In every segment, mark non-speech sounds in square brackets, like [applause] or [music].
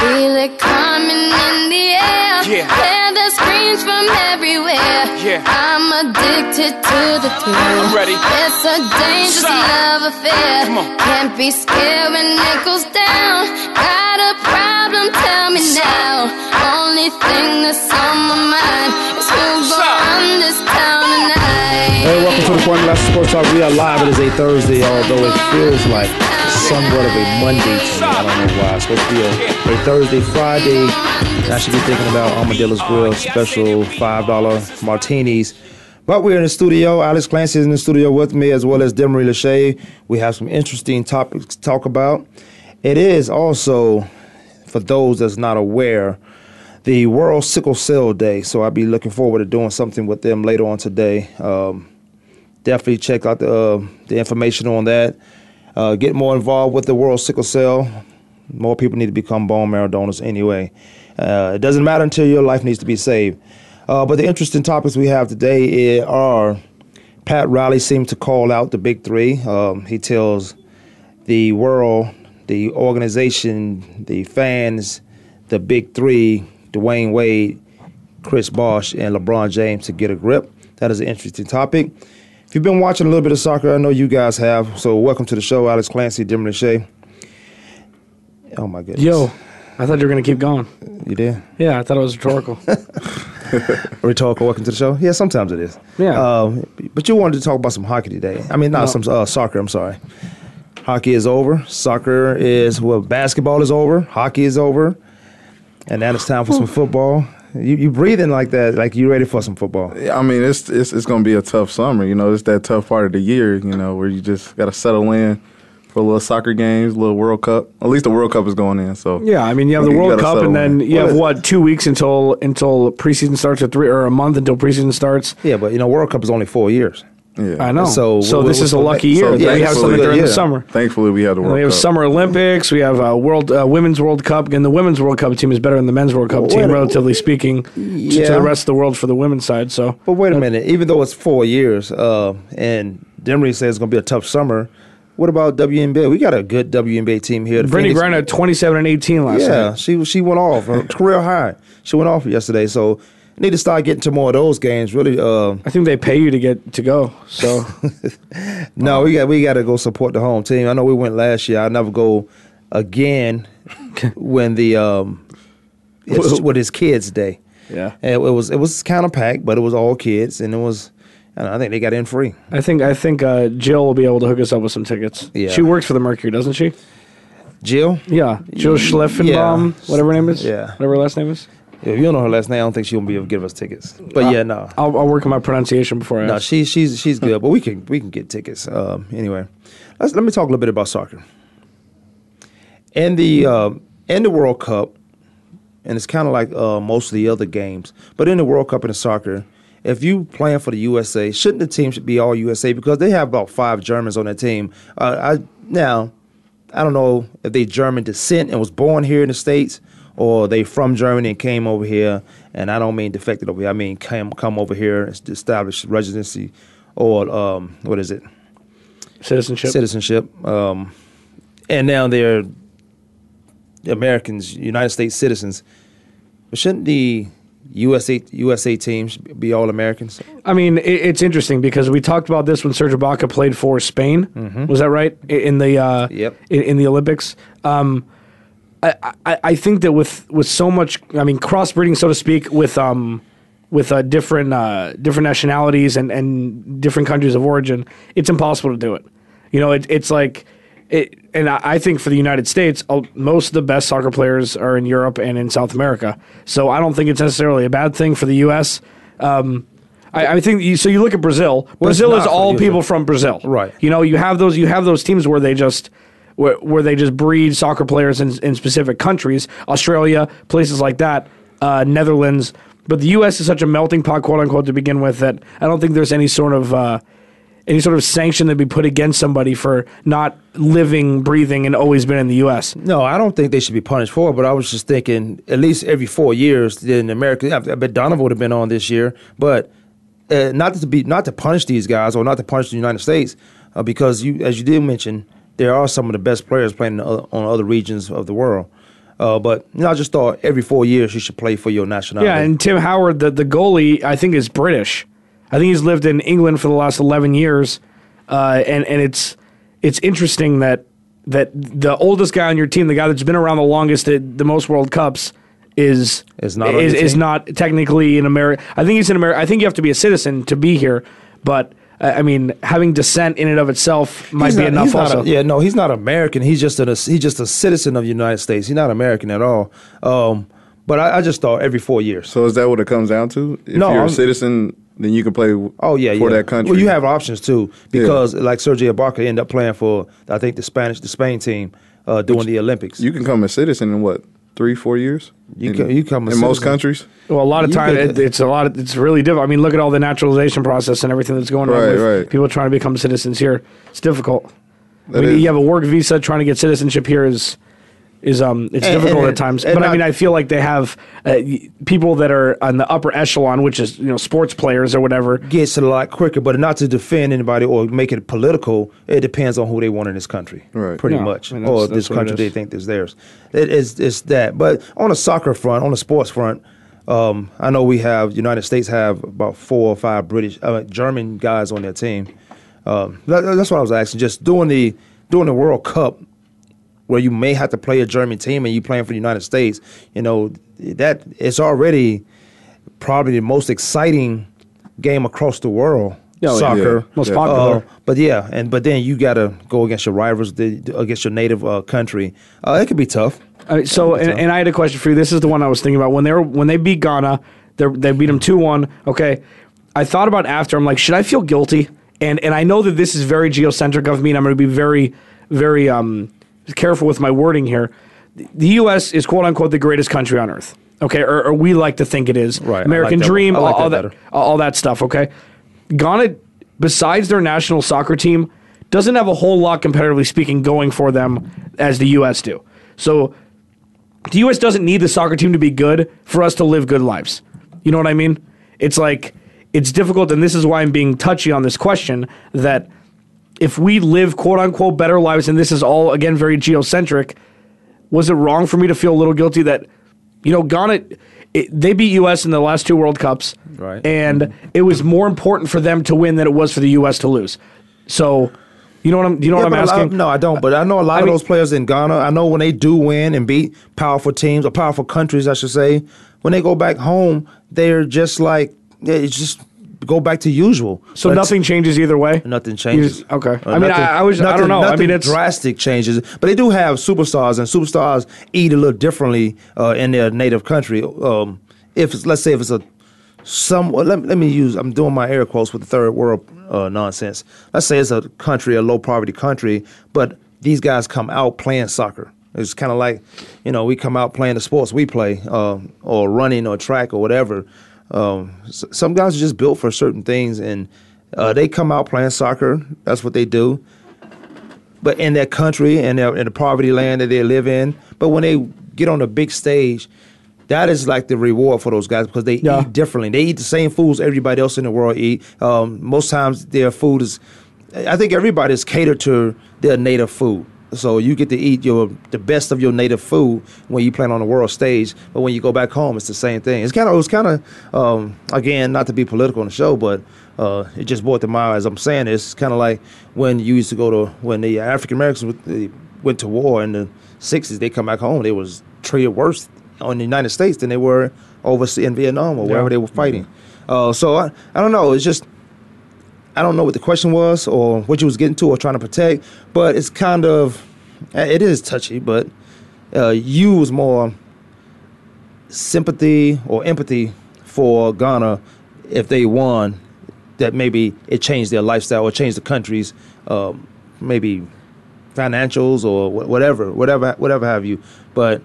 Feel it coming in the air. Yeah. Hear the screams from everywhere. Yeah. I'm addicted to the thrill. I'm ready. It's a dangerous Shout. love affair. Come on. Can't be scared when it goes down. Got a problem? Tell me now. Only thing that's on my mind is who's Shout. gonna run this town tonight. Hey, welcome to the Formula Sports Talk. We are live. It is a Thursday, although it feels like somewhat of a Monday to me. I don't know why. It's supposed to be a, a Thursday, Friday. I should be thinking about Armadillo's Grill special $5 martinis. But we're in the studio. Alex Clancy is in the studio with me, as well as Demery Lachey. We have some interesting topics to talk about. It is also, for those that's not aware, the World Sickle Cell Day. So I'll be looking forward to doing something with them later on today. Um, definitely check out the uh, the information on that. Uh, get more involved with the World Sickle Cell. More people need to become bone marrow donors anyway. Uh, it doesn't matter until your life needs to be saved. Uh, but the interesting topics we have today are Pat Riley seems to call out the big three. Um, he tells the world, the organization, the fans, the big three, Dwyane Wade, Chris Bosh, and LeBron James to get a grip. That is an interesting topic. If you've been watching a little bit of soccer, I know you guys have. So welcome to the show, Alex Clancy, Dimmer Shea. Oh my goodness. Yo, I thought you were gonna keep going. You did? Yeah, I thought it was rhetorical. [laughs] Rhetorical welcome to the show? Yeah, sometimes it is. Yeah. Uh, but you wanted to talk about some hockey today. I mean, not No. some uh, soccer, I'm sorry. Hockey is over. Soccer is, well, basketball is over. Hockey is over. And now it's time for some football. You, you breathing like that, like you ready for some football. Yeah, I mean, it's it's it's gonna be a tough summer. You know, it's that tough part of the year. You know, where you just gotta settle in for a little soccer games, a little World Cup. At least the World Cup is going in. So yeah, I mean you have the You World Cup, and then in. you have what two weeks until until preseason starts, or three or a month until preseason starts. Yeah, but you know, World Cup is only four years. Yeah, I know. So So, what- this is a lucky so year. that we have something during the summer. Thankfully, we have the World we have Cup. Summer Olympics. We have uh, World uh, Women's World Cup, and the Women's World Cup team is better than the Men's World Cup Well, team, a- relatively speaking, to, to the rest of the world for the women's side. So But wait a minute. Even though it's four years, uh, and Demery says it's going to be a tough summer, what about WNBA? We got a good WNBA team here. Brittney Phoenix- Griner had 27 and 18 last year. Yeah, night. she she went off career high. She went off yesterday, so need to start getting to more of those games. Really, uh, I think they pay you to get to go. So [laughs] no, we got we got to go support the home team. I know we went last year. I never go again [laughs] when the um, it's [laughs] with his kids day. yeah. And it was it was kind of packed, but it was all kids, and it was. And I think they got in free. I think I think uh, Jill will be able to hook us up with some tickets. Yeah. She works for the Mercury, doesn't she? Jill, Yeah, Jill Schleffenbaum, Yeah. whatever her name is. Yeah. whatever her last name is. If you don't know her last name, I don't think she'll be able to give us tickets. But yeah, no, I'll, I'll work on my pronunciation before I. No, ask. she she's she's good, but we can we can get tickets. Um, anyway, let's let me talk a little bit about soccer. In the um in the World Cup, and it's kind of like uh, most of the other games, but in the World Cup and the soccer, if you playing for the USA, shouldn't the team should be all USA because they have about five Germans on their team. Uh, I now I don't know if they German descent and was born here in the states, or they from Germany and came over here. And I don't mean defected over here. I mean come come over here and establish residency, or um, what is it? Citizenship. Citizenship. Um, and now they're Americans, United States citizens. But shouldn't the USA USA teams be all Americans? I mean, it, it's interesting because we talked about this when Serge Ibaka played for Spain. Was that right in the uh, Mm-hmm. Yep. in, in the Olympics? Um, I, I, I think that with with so much, I mean, crossbreeding, so to speak, with um with uh, different uh, different nationalities and, and different countries of origin, it's impossible to do it. You know, it, it's like. It, and I I think for the United States, uh, most of the best soccer players are in Europe and in South America. So I don't think it's necessarily a bad thing for the U.S. Um, I, I think you, so. You look at Brazil. Brazil is all people from Brazil, Right. You know, you have those. You have those teams where they just where, where they just breed soccer players in, in specific countries, Australia, places like that, uh, Netherlands. But the U.S. is such a melting pot, quote unquote, to begin with that I don't think there's any sort of uh, any sort of sanction that be put against somebody for not living, breathing, and always been in the U.S. No, I don't think they should be punished for it. But I was just thinking, at least every four years, in America, I bet Donovan would have been on this year, but uh, not to be not to punish these guys or not to punish the United States, uh, because you, as you did mention, there are some of the best players playing on other regions of the world. Uh, but you know, I just thought every four years you should play for your nationality. Yeah, and Tim Howard, the, the goalie, I think is British. I think he's lived in England for the last eleven years, uh, and and it's it's interesting that that the oldest guy on your team, the guy that's been around the longest, at the most World Cups, is Is not is, is not technically in America. I think he's in America. I think you have to be a citizen to be here, but. I mean, having descent in and of itself might He's be not- enough. Also, a- yeah, no, he's not American. He's just a he's just a citizen of the United States. He's not American at all. Um, but I, I just thought every four years. So is that what it comes down to? If No, you're I'm- a citizen, then you can play. Oh yeah, for yeah. that country. Well, you have options too because like Serge Ibaka ended up playing for I think the Spanish the Spain team uh, during the Olympics. You can come a citizen in what three, four years? You in, can- you come a in most citizen. countries. Well, a lot of You times could- it, it's a lot. Of, it's really difficult. I mean, look at all the naturalization process and everything that's going on Right, with right. people trying to become citizens here. It's difficult. I That mean, is- you have a work visa trying to get citizenship here is is um it's And- difficult and- at times. But I not- mean, I feel like they have uh, people that are on the upper echelon, which is you know sports players or whatever. gets it a lot quicker, but not to defend anybody or make it political. It depends on who they want in this country, Right. Pretty Yeah, much, I mean, that's- or that's this country they think is theirs. It is it's that. But on a soccer front, on a sports front, um, I know we have United States have about four or five British, uh, German guys on their team. Um, that, that's what I was asking. Just doing the during the World Cup where you may have to play a German team and you playing for the United States, you know, that it's already probably the most exciting game across the world. Oh, soccer, Yeah. Most popular. Uh, but yeah, and but then you got to go against your rivals, the, against your native uh, country. Uh, it could be tough. So, and, and I had a question for you. This is the one I was thinking about when they were when they beat Ghana. They they beat them two one. Okay, I thought about after. I'm like, should I feel guilty? And and I know that this is very geocentric of me, and I'm going to be very very um careful with my wording here. The U.S. is quote unquote the greatest country on earth. Okay, or, or we like to think it is. Right, American like dream, like all, that that, all that stuff. Okay, Ghana, besides their national soccer team, doesn't have a whole lot comparatively speaking going for them as the U.S. do. So the U.S. doesn't need the soccer team to be good for us to live good lives. You know what I mean? It's like it's difficult, and this is why I'm being touchy on this question. That if we live quote unquote better lives, and this is all again very geocentric, was it wrong for me to feel a little guilty that you know Ghana? It, they beat U.S. in the last two World Cups, Right. And it was more important for them to win than it was for the U.S. to lose. So, you know what I'm? You know Yeah, what I'm asking? no, I don't. But I know a lot I of mean- those players in Ghana. I know when they do win and beat powerful teams or powerful countries, I should say, when they go back home, they're just like it's just go back to usual. So nothing changes either way. Nothing changes. just- okay. Uh, I mean, nothing- I, I was. I nothing- don't know. I mean, it's drastic changes, but they do have superstars, and superstars eat a little differently uh, in their native country. Um, if it's, let's say if it's a some let, let me use I'm doing my air quotes with the third world uh, nonsense. Let's say it's a country, a low poverty country, but these guys come out playing soccer. It's kind of like, you know, we come out playing the sports we play, uh, or running or track or whatever. Um, some guys are just built for certain things, and uh, they come out playing soccer. That's what they do but in their country and their, in the poverty land that they live in. But when they get on the big stage, that is like the reward for those guys because they Yeah. eat differently. They eat the same foods everybody else in the world eat. Um, most times their food is, I think everybody is catered to their native food. So you get to eat your the best of your native food when you play on the world stage, but when you go back home, it's the same thing. It's kind of it was kind of um, again not to be political on the show, but uh, it just brought to mind as I'm saying this. It's kind of like when you used to go to when the African Americans went- to war in the '60s. They come back home, they was treated worse on the United States than they were overseas in Vietnam or wherever they were fighting. Uh, so I, I don't know. It's just I don't know what the question was or what you was getting to or trying to protect, but it's kind of it is touchy. But uh, you was more sympathy or empathy for Ghana if they won, that maybe it changed their lifestyle or changed the country's um, maybe financials or wh- whatever, whatever, whatever have you. But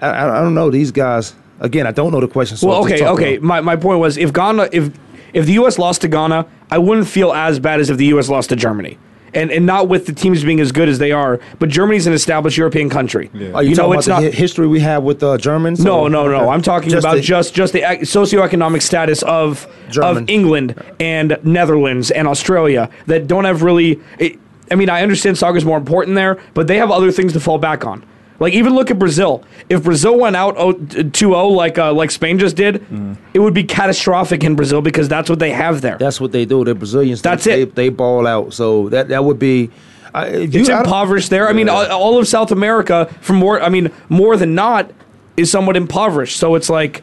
I, I I don't know these guys. Again, I don't know the question. So Well, okay, okay. My, my point was if Ghana, if if the U.S. lost to Ghana, I wouldn't feel as bad as if the U.S. lost to Germany. And, and not with the teams being as good as they are, but Germany's an established European country. Are you, talking know, about it's the not. history we have with uh, Germans? No, or- no, no. okay. I'm talking Just about the- just just the ec- socioeconomic status of German. of England and Netherlands and Australia that don't have really. It, I mean, I understand soccer's more important there, but they have other things to fall back on. Like even look at Brazil. If Brazil went out 2-0 like uh, like Spain just did, Mm. it would be catastrophic in Brazil because that's what they have there. That's what they do. The Brazilians. That's they, it. They, they ball out. So that that would be. I if it's impoverished there. I mean, all, all of South America, from more, I mean, more than not, is somewhat impoverished. So it's like,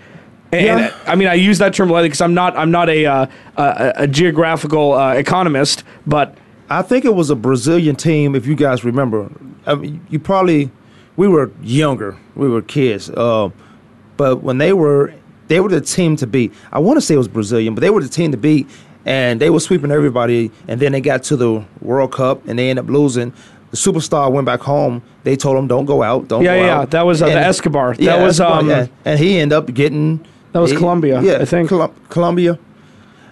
and, Yeah. and, I mean, I use that term lightly because I'm not, I'm not a uh, a, a geographical uh, economist, but I think it was a Brazilian team, if you guys remember. I mean, you probably, we were younger, we were kids, uh, but when they were, they were the team to beat. I want to say it was Brazilian, but they were the team to beat, and they were sweeping everybody. And then they got to the World Cup, and they ended up losing. The superstar went back home. They told him, "Don't go out, don't Yeah, go yeah, out." that was, uh, the Escobar. That was, Escobar, um, yeah. and he ended up getting. That was he- Colombia, Yeah, I think. Colum- Colombia.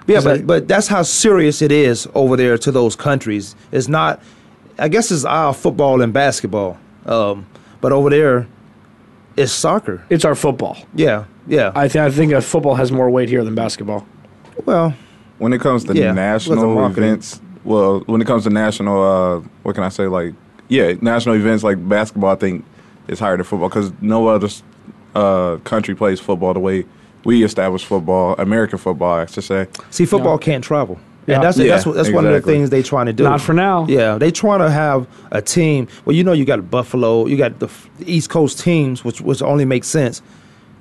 Yeah, but, that- but that's how serious it is over there to those countries. It's not, I guess it's our football and basketball, um, but over there, it's soccer. it's our football. Yeah, yeah. I think I think uh, football has more weight here than basketball. well, When it comes to Yeah, national marketing. events, well, when it comes to national, uh, what can I say? Like, yeah, national events like basketball, I think is higher than football because no other uh, country plays football the way we establish football, American football, I should say. see, football can't travel. Yeah. And that's Yeah, that's what, that's one of the things they're trying to do. Not for now. Yeah, they trying to have a team. Well, you know, you got Buffalo, you got the, f- the East Coast teams, which which only makes sense.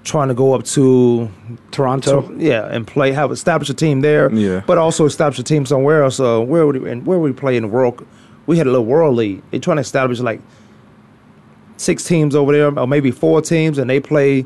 Trying to go up to Toronto. So, yeah, and play, have establish a team there. Yeah. But also establish a team somewhere else. Uh, where would we, and where would we play in the world? We had a little world league. They're trying to establish like six teams over there, or maybe four teams, and they play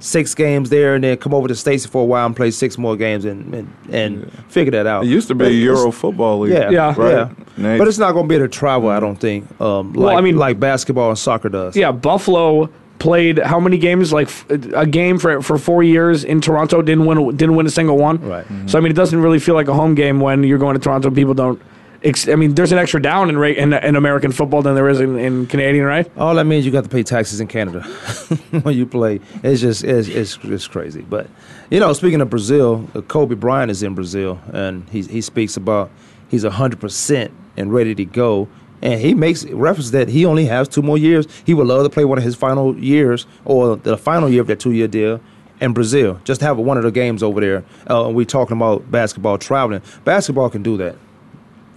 six games there, and then come over to Stacy for a while and play six more games, and and, and figure that out. It used to be But Euro football league. Yeah, Yeah. yeah, Right. Nate? But it's not going to be able to travel. I don't think. Um, like, Well, I mean- like basketball and soccer does. Yeah, Buffalo played how many games? Like f- a game for for four years in Toronto. Didn't win. Didn't win a single one. Right. So I mean, it doesn't really feel like a home game when you're going to Toronto. People don't. I mean, there's an extra down in, in in American football than there is in, in Canadian, right? All that means you got to pay taxes in Canada [laughs] when you play. It's just it's, it's it's crazy. But you know, speaking of Brazil, uh, Kobe Bryant is in Brazil, and he he speaks about he's hundred percent and ready to go. And he makes reference that he only has two more years. He would love to play one of his final years or the final year of that two year deal in Brazil. Just have one of the games over there. Uh, and we talking about basketball traveling. Basketball can do that.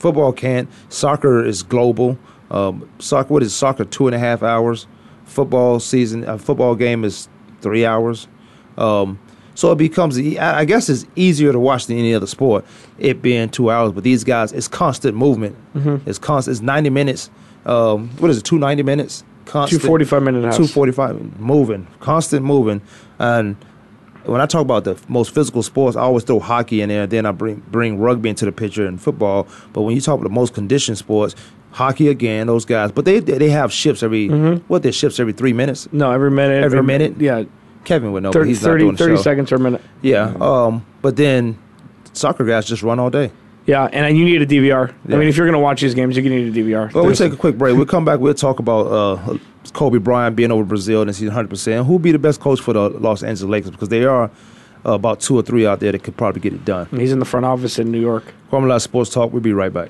Football can't. Soccer is global. Um, soccer, what is soccer? Two and a half hours. Football season, a football game is three hours. Um, so it becomes, I guess, it's easier to watch than any other sport. It being two hours, but these guys, it's constant movement. It's constant. It's ninety minutes. Um, what is it? Two ninety minutes. Constant. 45 minute. Two forty five. Moving, constant moving, and when I talk about the most physical sports, I always throw hockey in there. Then I bring bring rugby into the picture and football. But when you talk about the most conditioned sports, hockey again, those guys. But they they have shifts every what? They shifts every three minutes. No, every minute. Every or- minute? Yeah, Kevin would know, but 30, he's not doing the 30 show. seconds or a minute. Yeah. Um. But then soccer guys just run all day. Yeah, and you need a DVR. Yeah. I mean, if you're going to watch these games, you're gonna need a DVR. Well, we'll take a quick break. We'll come back. We'll talk about uh, Kobe Bryant being over Brazil and he's 100%. Who'll be the best coach for the Los Angeles Lakers? Because there are uh, about two or three out there that could probably get it done. He's in the front office in New York. Kwame Sports Talk. We'll be right back.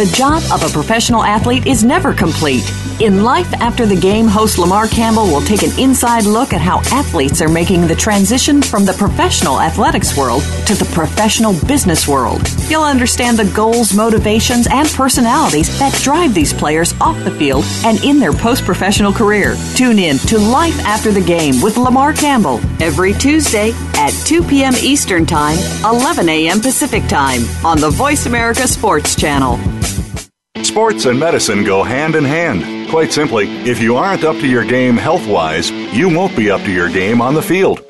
The job of a professional athlete is never complete. In Life After the Game, host Lamar Campbell will take an inside look at how athletes are making the transition from the professional athletics world to the professional business world. You'll understand the goals, motivations, and personalities that drive these players off the field and in their post professional career. Tune in to Life After the Game with Lamar Campbell every Tuesday at 2 p.m. Eastern Time, 11 a.m. Pacific Time on the Voice America Sports Channel. Sports and medicine go hand in hand. Quite simply, if you aren't up to your game health wise, you won't be up to your game on the field.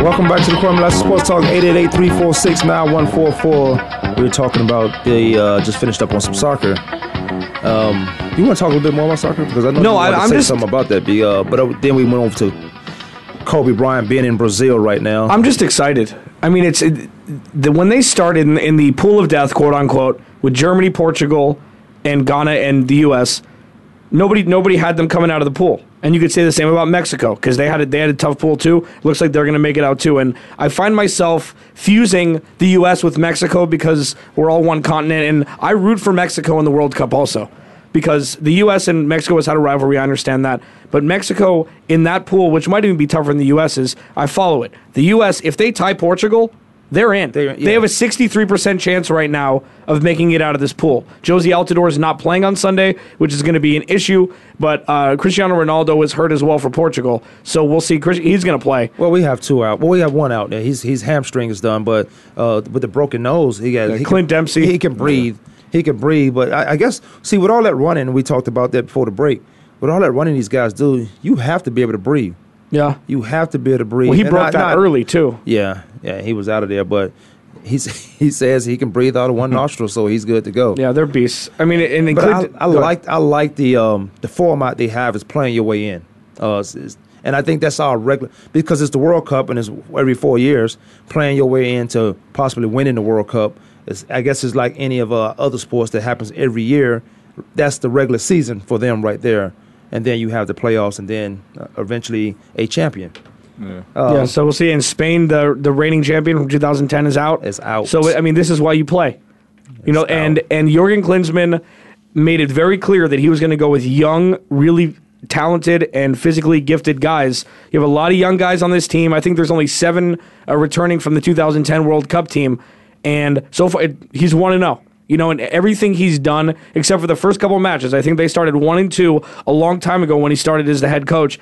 Welcome back to the Kwame Sports Talk 888-346-9144. We were talking about they uh, just finished up on some soccer. Um, you want to talk a little bit more about soccer because I know No, you I- I'm say just- something about that. Be, uh, but uh, then we went over to Kobe Bryant being in Brazil right now. I'm just excited. I mean, it's it, the, when they started in, in the pool of death, quote unquote, with Germany, Portugal, and Ghana and the U.S. Nobody nobody had them coming out of the pool, and you could say the same about Mexico because they had a, they had a tough pool too. Looks like they're going to make it out too. And I find myself fusing the U.S. with Mexico because we're all one continent, and I root for Mexico in the World Cup also because the U.S. and Mexico has had a rivalry. I understand that, but Mexico in that pool, which might even be tougher than the U.S. is, I follow it. The U.S. if they tie Portugal, they're in. They're- They have a 63% chance right now of making it out of this pool. Jozy Altidore is not playing on Sunday, which is going to be an issue, but uh, Cristiano Ronaldo is hurt as well for Portugal, so we'll see. Chris- He's going to play. well, we have two out. Well, we have one out there. He's his hamstring is done, but uh, with the broken nose, he got Yeah, he Clint can, Dempsey. He can breathe. He can breathe, but I, I guess see with all that running, we talked about that before the break. With all that running these guys do, you have to be able to breathe. Yeah. You have to be able to breathe. Well, he And broke not- that not- early, too. Yeah, yeah, he was out of there, but he's [laughs] he says he can breathe out of one nostril, so he's good to go. Yeah, they're beasts. I mean, and, But Clint, I, I like I like the um the format they have is playing your way in. Uh, it's- it's- and I think that's our regular because it's the World Cup and it's every four years playing your way into possibly winning the World Cup. It's, I guess it's like any of uh, other sports that happens every year. That's the regular season for them right there, and then you have the playoffs, and then uh, eventually a champion. Yeah. Uh, yeah, so we'll see. In Spain, the the reigning champion from 2010 is out. Is out. So I mean, this is why you play. You know, It's and out. and Jurgen Klinsmann made it very clear that he was going to go with young, really talented and physically gifted guys. You have a lot of young guys on this team. I think there's only seven uh, returning from the 2010 World Cup team, and so far it, he's one and zero. You know, and everything he's done, except for the first couple of matches, I think they started one and two a long time ago when he started as the head coach.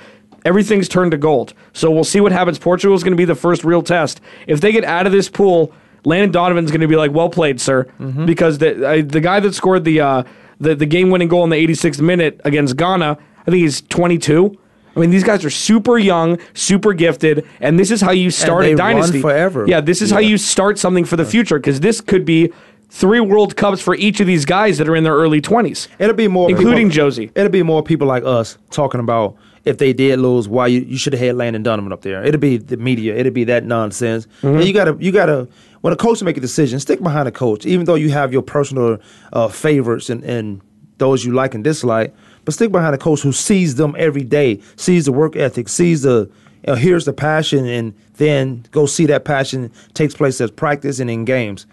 Everything's turned to gold. So we'll see what happens. Portugal's going to be the first real test. If they get out of this pool, Landon Donovan's going to be like, "Well played, sir," because the uh, the guy that scored the uh, the the game winning goal in the 86th minute against Ghana, I think he's 22. I mean, these guys are super young, super gifted, and this is how you start a dynasty forever. Yeah, this is how you start something for the future because this could be three World Cups for each of these guys that are in their early 20s. It'll be more Including people- Jozy. It'll be more people like us talking about if they did lose, why you, you should have had Landon Donovan up there. It'll be the media. It'll be that nonsense. Mm-hmm. And you gotta you gotta when a coach make a decision, stick behind a coach, even though you have your personal uh, favorites and, and those you like and dislike. But stick behind a coach who sees them every day, sees the work ethic, sees the you know, here's the passion, and then go see that passion takes place as practice and in games.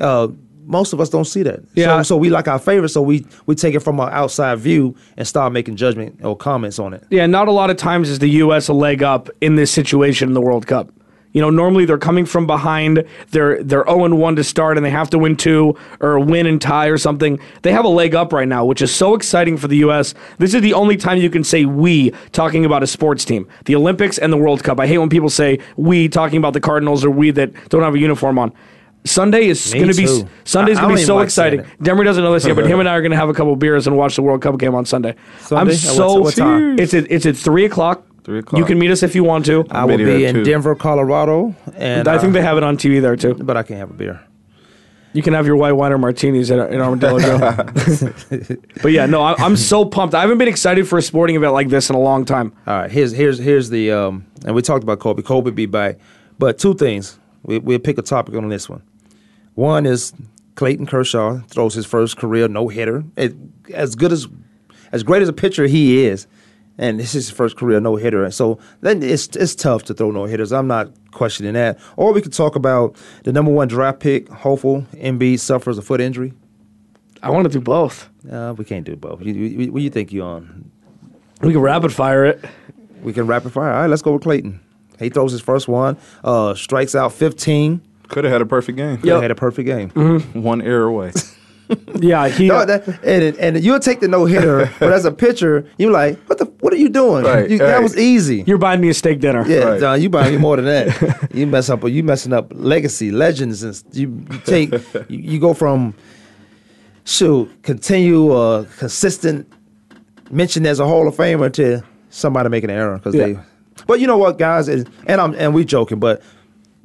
Uh, most of us don't see that. Yeah. So, so we like our favorites, so we we take it from our outside view and start making judgment or comments on it. Yeah, not a lot of times is the U.S. a leg up in this situation in the World Cup. You know, normally they're coming from behind. They're they're 0 1 to start, and they have to win two or win and tie or something. They have a leg up right now, which is so exciting for the U.S. This is the only time you can say we talking about a sports team. The Olympics and the World Cup. I hate when people say we talking about the Cardinals or we that don't have a uniform on. Sunday is going to be. Sunday's I- I going to be so like saying exciting. Demery doesn't know this yet, but [laughs] him and I are going to have a couple beers and watch the World Cup game on Sunday. Sunday? I'm At what- so what time? It's at, it's at three o'clock. Three o'clock. You can meet us if you want to. I will be in two. Denver, Colorado, and I think uh, they have it on TV there too. but I can't have a beer. You can have your white wine or martinis at, in Armadillo Joe. [laughs] but yeah, no, I, I'm so pumped. I haven't been excited for a sporting event like this in a long time. All right, here's here's here's the um, and we talked about Kobe. Kobe be back, but two things. We we'll pick a topic on this one. One is Clayton Kershaw throws his first career no hitter. As good as as great as a pitcher he is, and this is his first career no hitter. So then it's it's tough to throw no hitters. I'm not questioning that. Or we could talk about the number one draft pick, hopeful Embiid suffers a foot injury. I want to do both. Uh, we can't do both. You, you, what do you think you on? We can rapid fire it. We can rapid fire. All right, let's go with Clayton. He throws his first one, uh, strikes out 15. Could have had a perfect game. Could have had a perfect game. Mm-hmm. One error away. [laughs] yeah, he. No, that, and and you'll take the no hitter, [laughs] but as a pitcher, you're like, what the? What are you doing? Right, You- right. That was easy. You're buying me a steak dinner. Yeah, Right. John, you buying me more than that. [laughs] you mess up. You messing up legacy, legends, and you, you take. you, you go from shoot continue uh, consistent mention as a Hall of Famer to somebody making an error because Yeah. they. But you know what, guys, is and I'm and we joking, but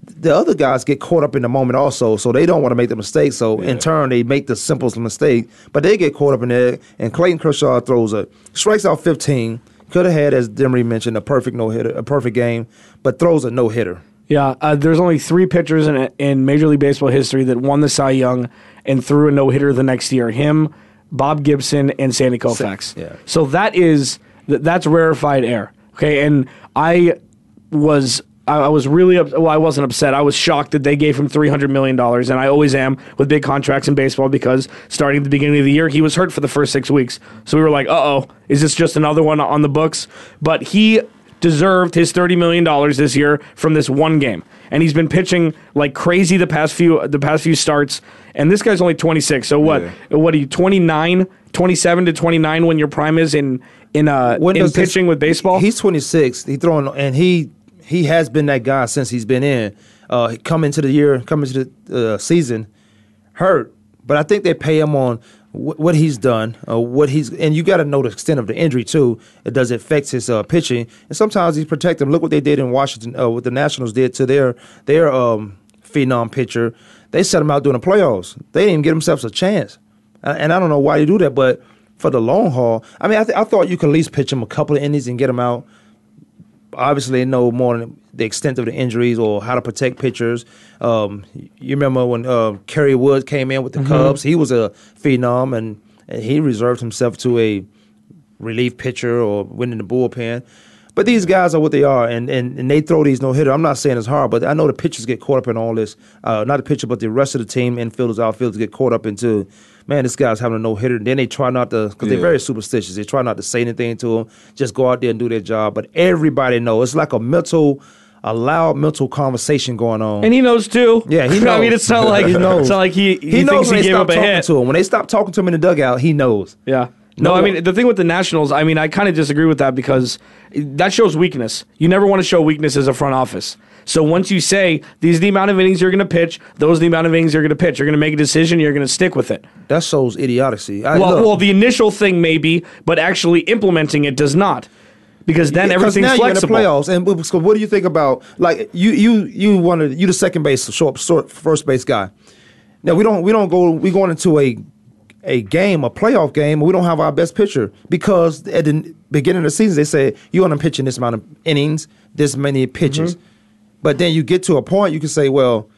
the other guys get caught up in the moment also, so they don't want to make the mistake. So in turn, they make the simplest mistake, but they get caught up in there. And Clayton Kershaw throws a strikes out 15. Could have had, as Demery mentioned, a perfect no hitter, a perfect game, but throws a no hitter. Yeah, uh, there's only three pitchers in in Major League Baseball history that won the Cy Young and threw a no hitter the next year. Him, Bob Gibson, and Sandy Koufax. yeah. So that is that's rarefied air. Okay, and I was. I I was really up, well. I wasn't upset. I was shocked that they gave him three hundred million dollars, and I always am with big contracts in baseball because starting at the beginning of the year, he was hurt for the first six weeks. So we were like, "Uh oh, is this just another one on the books?" But he deserved his thirty million dollars this year from this one game, and he's been pitching like crazy the past few the past few starts. And this guy's only twenty six. So what? Yeah. What are you 29, 27 to twenty nine when your prime is in in uh When in does this- pitching with baseball? He's 26. He throwing, and he he has been that guy since he's been in. Uh, come into the year, come into the uh, season, hurt, but I think they pay him on wh- what he's done, uh, what he's, and you got to know the extent of the injury too. It does affect his uh, pitching, and sometimes he's protected. Look what they did in Washington, uh, what the Nationals did to their their um, phenom pitcher. They set him out during the playoffs. They didn't even give themselves a chance, Uh, and I don't know why you do that, but. For the long haul, I mean, I, th- I thought you could at least pitch him a couple of innings and get him out obviously they know more than the extent of the injuries or how to protect pitchers. Um, you remember when uh, Kerry Wood came in with the Mm-hmm. Cubs? He was a phenom, and, and he reserved himself to a relief pitcher or winning the bullpen. But these guys are what they are, and, and, and they throw these no hitter. I'm not saying it's hard, but I know the pitchers get caught up in all this. Uh, not the pitcher, but the rest of the team, infielders, outfielders, get caught up into, man, this guy's having a no hitter. Then they try not to, because they're very superstitious. They try not to say anything to him. Just go out there and do their job. But everybody knows it's like a mental, a loud mental conversation going on. and he knows too. yeah, he knows. [laughs] I mean, it's not like [laughs] he knows. It's not like he he, He, knows thinks when he they gave stop up a talking hit. to him. When they stop talking to him in the dugout, he knows. Yeah. No, No I mean the thing with the Nationals, I mean I kind of disagree with that because that shows weakness. You never want to show weakness as a front office. So once you say these are the amount of innings you're going to pitch, those are the amount of innings you're going to pitch, you're going to make a decision, you're going to stick with it. That shows idiocy. I, Well, look, well, the initial thing maybe, but actually implementing it does not, because then Yeah, everything's now flexible. You're in the playoffs, and so what do you think about like you you you wanted you the second base short, short first base guy. Now we don't we don't go we going into a a game a playoff game we don't have our best pitcher because at the beginning of the season they say you want to pitch in this amount of innings, this many pitches, Mm-hmm. but then you get to a point you can say well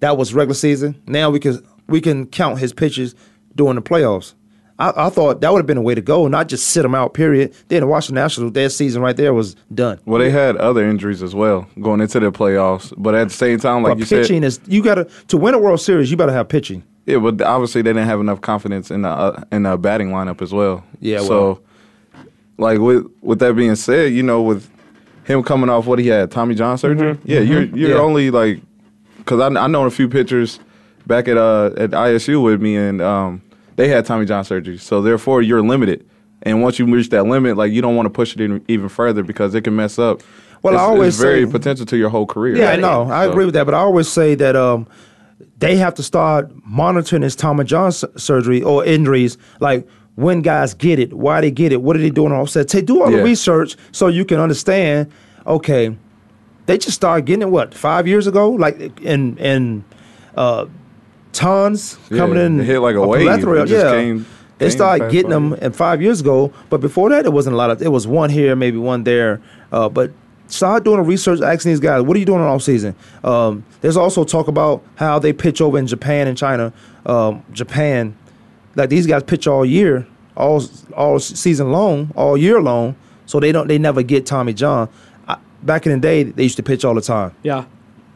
that was regular season. Now we can we can count his pitches during the playoffs. I, I thought that would have been a way to go, not just sit him out. Period. Then the Washington Nationals, their season right there was done. Well, they had other injuries as well going into the playoffs, but at the same time, like but you pitching said, is you got to to win a World Series. You better have pitching. yeah, but obviously they didn't have enough confidence in the uh, in the batting lineup as well. Yeah, well. So, like with with that being said, you know, with him coming off what he had, Tommy John surgery. Yeah, you're you're Mm-hmm. Yeah. only like because I I know a few pitchers back at uh at ISU with me, and um they had Tommy John surgery, so therefore you're limited. And once you reach that limit, like you don't want to push it in, even further because it can mess up. Well, I It's- always it's very say- potential to your whole career. Yeah, I know. I So- agree with that, but I always say that um, they have to start monitoring his Tommy John s- surgery or injuries, like when guys get it, why they get it, what are they doing offset. Take do all the research so you can understand. Okay, they just started getting it what five years ago, like in in uh, tons coming Yeah, in. it hit like a a wave. plethora, It just yeah. came- they started getting by. them and five years ago, but before that, it wasn't a lot of. It was one here, maybe one there, uh, but start doing a research, asking these guys, what are you doing in off season? Um, there's also talk about how they pitch over in Japan and China. Um, Japan, like these guys pitch all year, all all season long, all year long. So they don't, they never get Tommy John. I, back in the day, they used to pitch all the time. Yeah.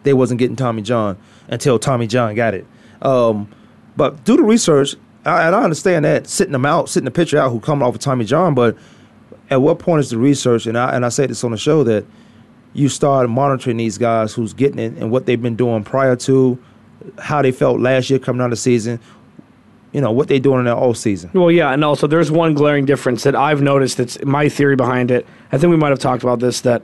They wasn't getting Tommy John until Tommy John got it. Um, but do the research, I, and I understand that sitting them out, sitting the pitcher out who coming off of Tommy John, but at what point is the research? And I and I said this on the show that you start monitoring these guys who's getting it and what they've been doing prior to how they felt last year coming out of the season. You know what they doing in their off season. Well, yeah, and also there's one glaring difference that I've noticed. That's my theory behind it. I think we might have talked about this. That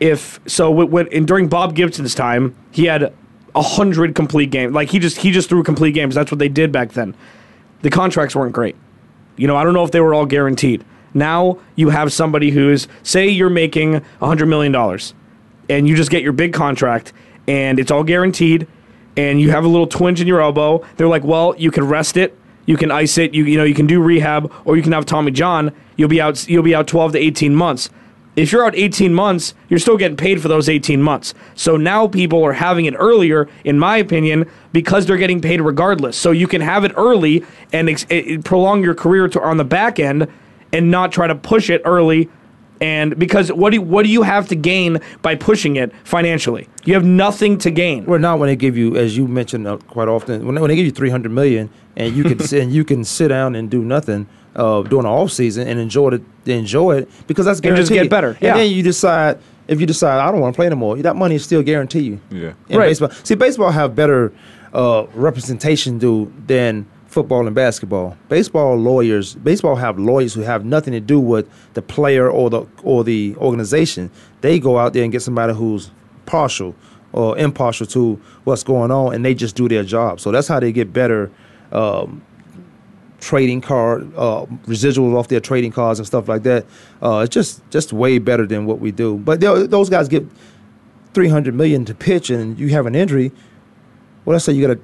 if so, when, when during Bob Gibson's time, he had a hundred complete games. Like he just he just threw complete games. That's what they did back then. The contracts weren't great. You know, I don't know if they were all guaranteed. Now you have somebody who's say you're making a hundred million dollars, and you just get your big contract, and it's all guaranteed, and you have a little twinge in your elbow. They're like, well, you can rest it, you can ice it, you you know, you can do rehab, or you can have Tommy John. You'll be out. You'll be out twelve to eighteen months. If you're out 18 months, you're still getting paid for those 18 months. So now people are having it earlier, in my opinion, because they're getting paid regardless. So you can have it early and ex- it, prolong your career to on the back end and not try to push it early. And because what do you, what do you have to gain by pushing it financially? You have nothing to gain. Well, not when they give you, as you mentioned uh, quite often, when, when they give you 300 million and you can [laughs] sit, and you can sit down and do nothing uh, during the off season and enjoy it, enjoy it because that's And guaranteed. just get better, And then you decide if you decide I don't want to play anymore, that money is still guaranteed you. Yeah. In baseball, see, baseball have better uh, representation do than football and basketball. Baseball lawyers, baseball have lawyers who have nothing to do with the player or the or the organization. They go out there and get somebody who's partial or impartial to what's going on, and they just do their job. So that's how they get better. Um, trading card uh, residuals off their trading cards and stuff like that. Uh, it's just just way better than what we do. But those guys get three hundred million to pitch, and you have an injury. Well, let's say you got a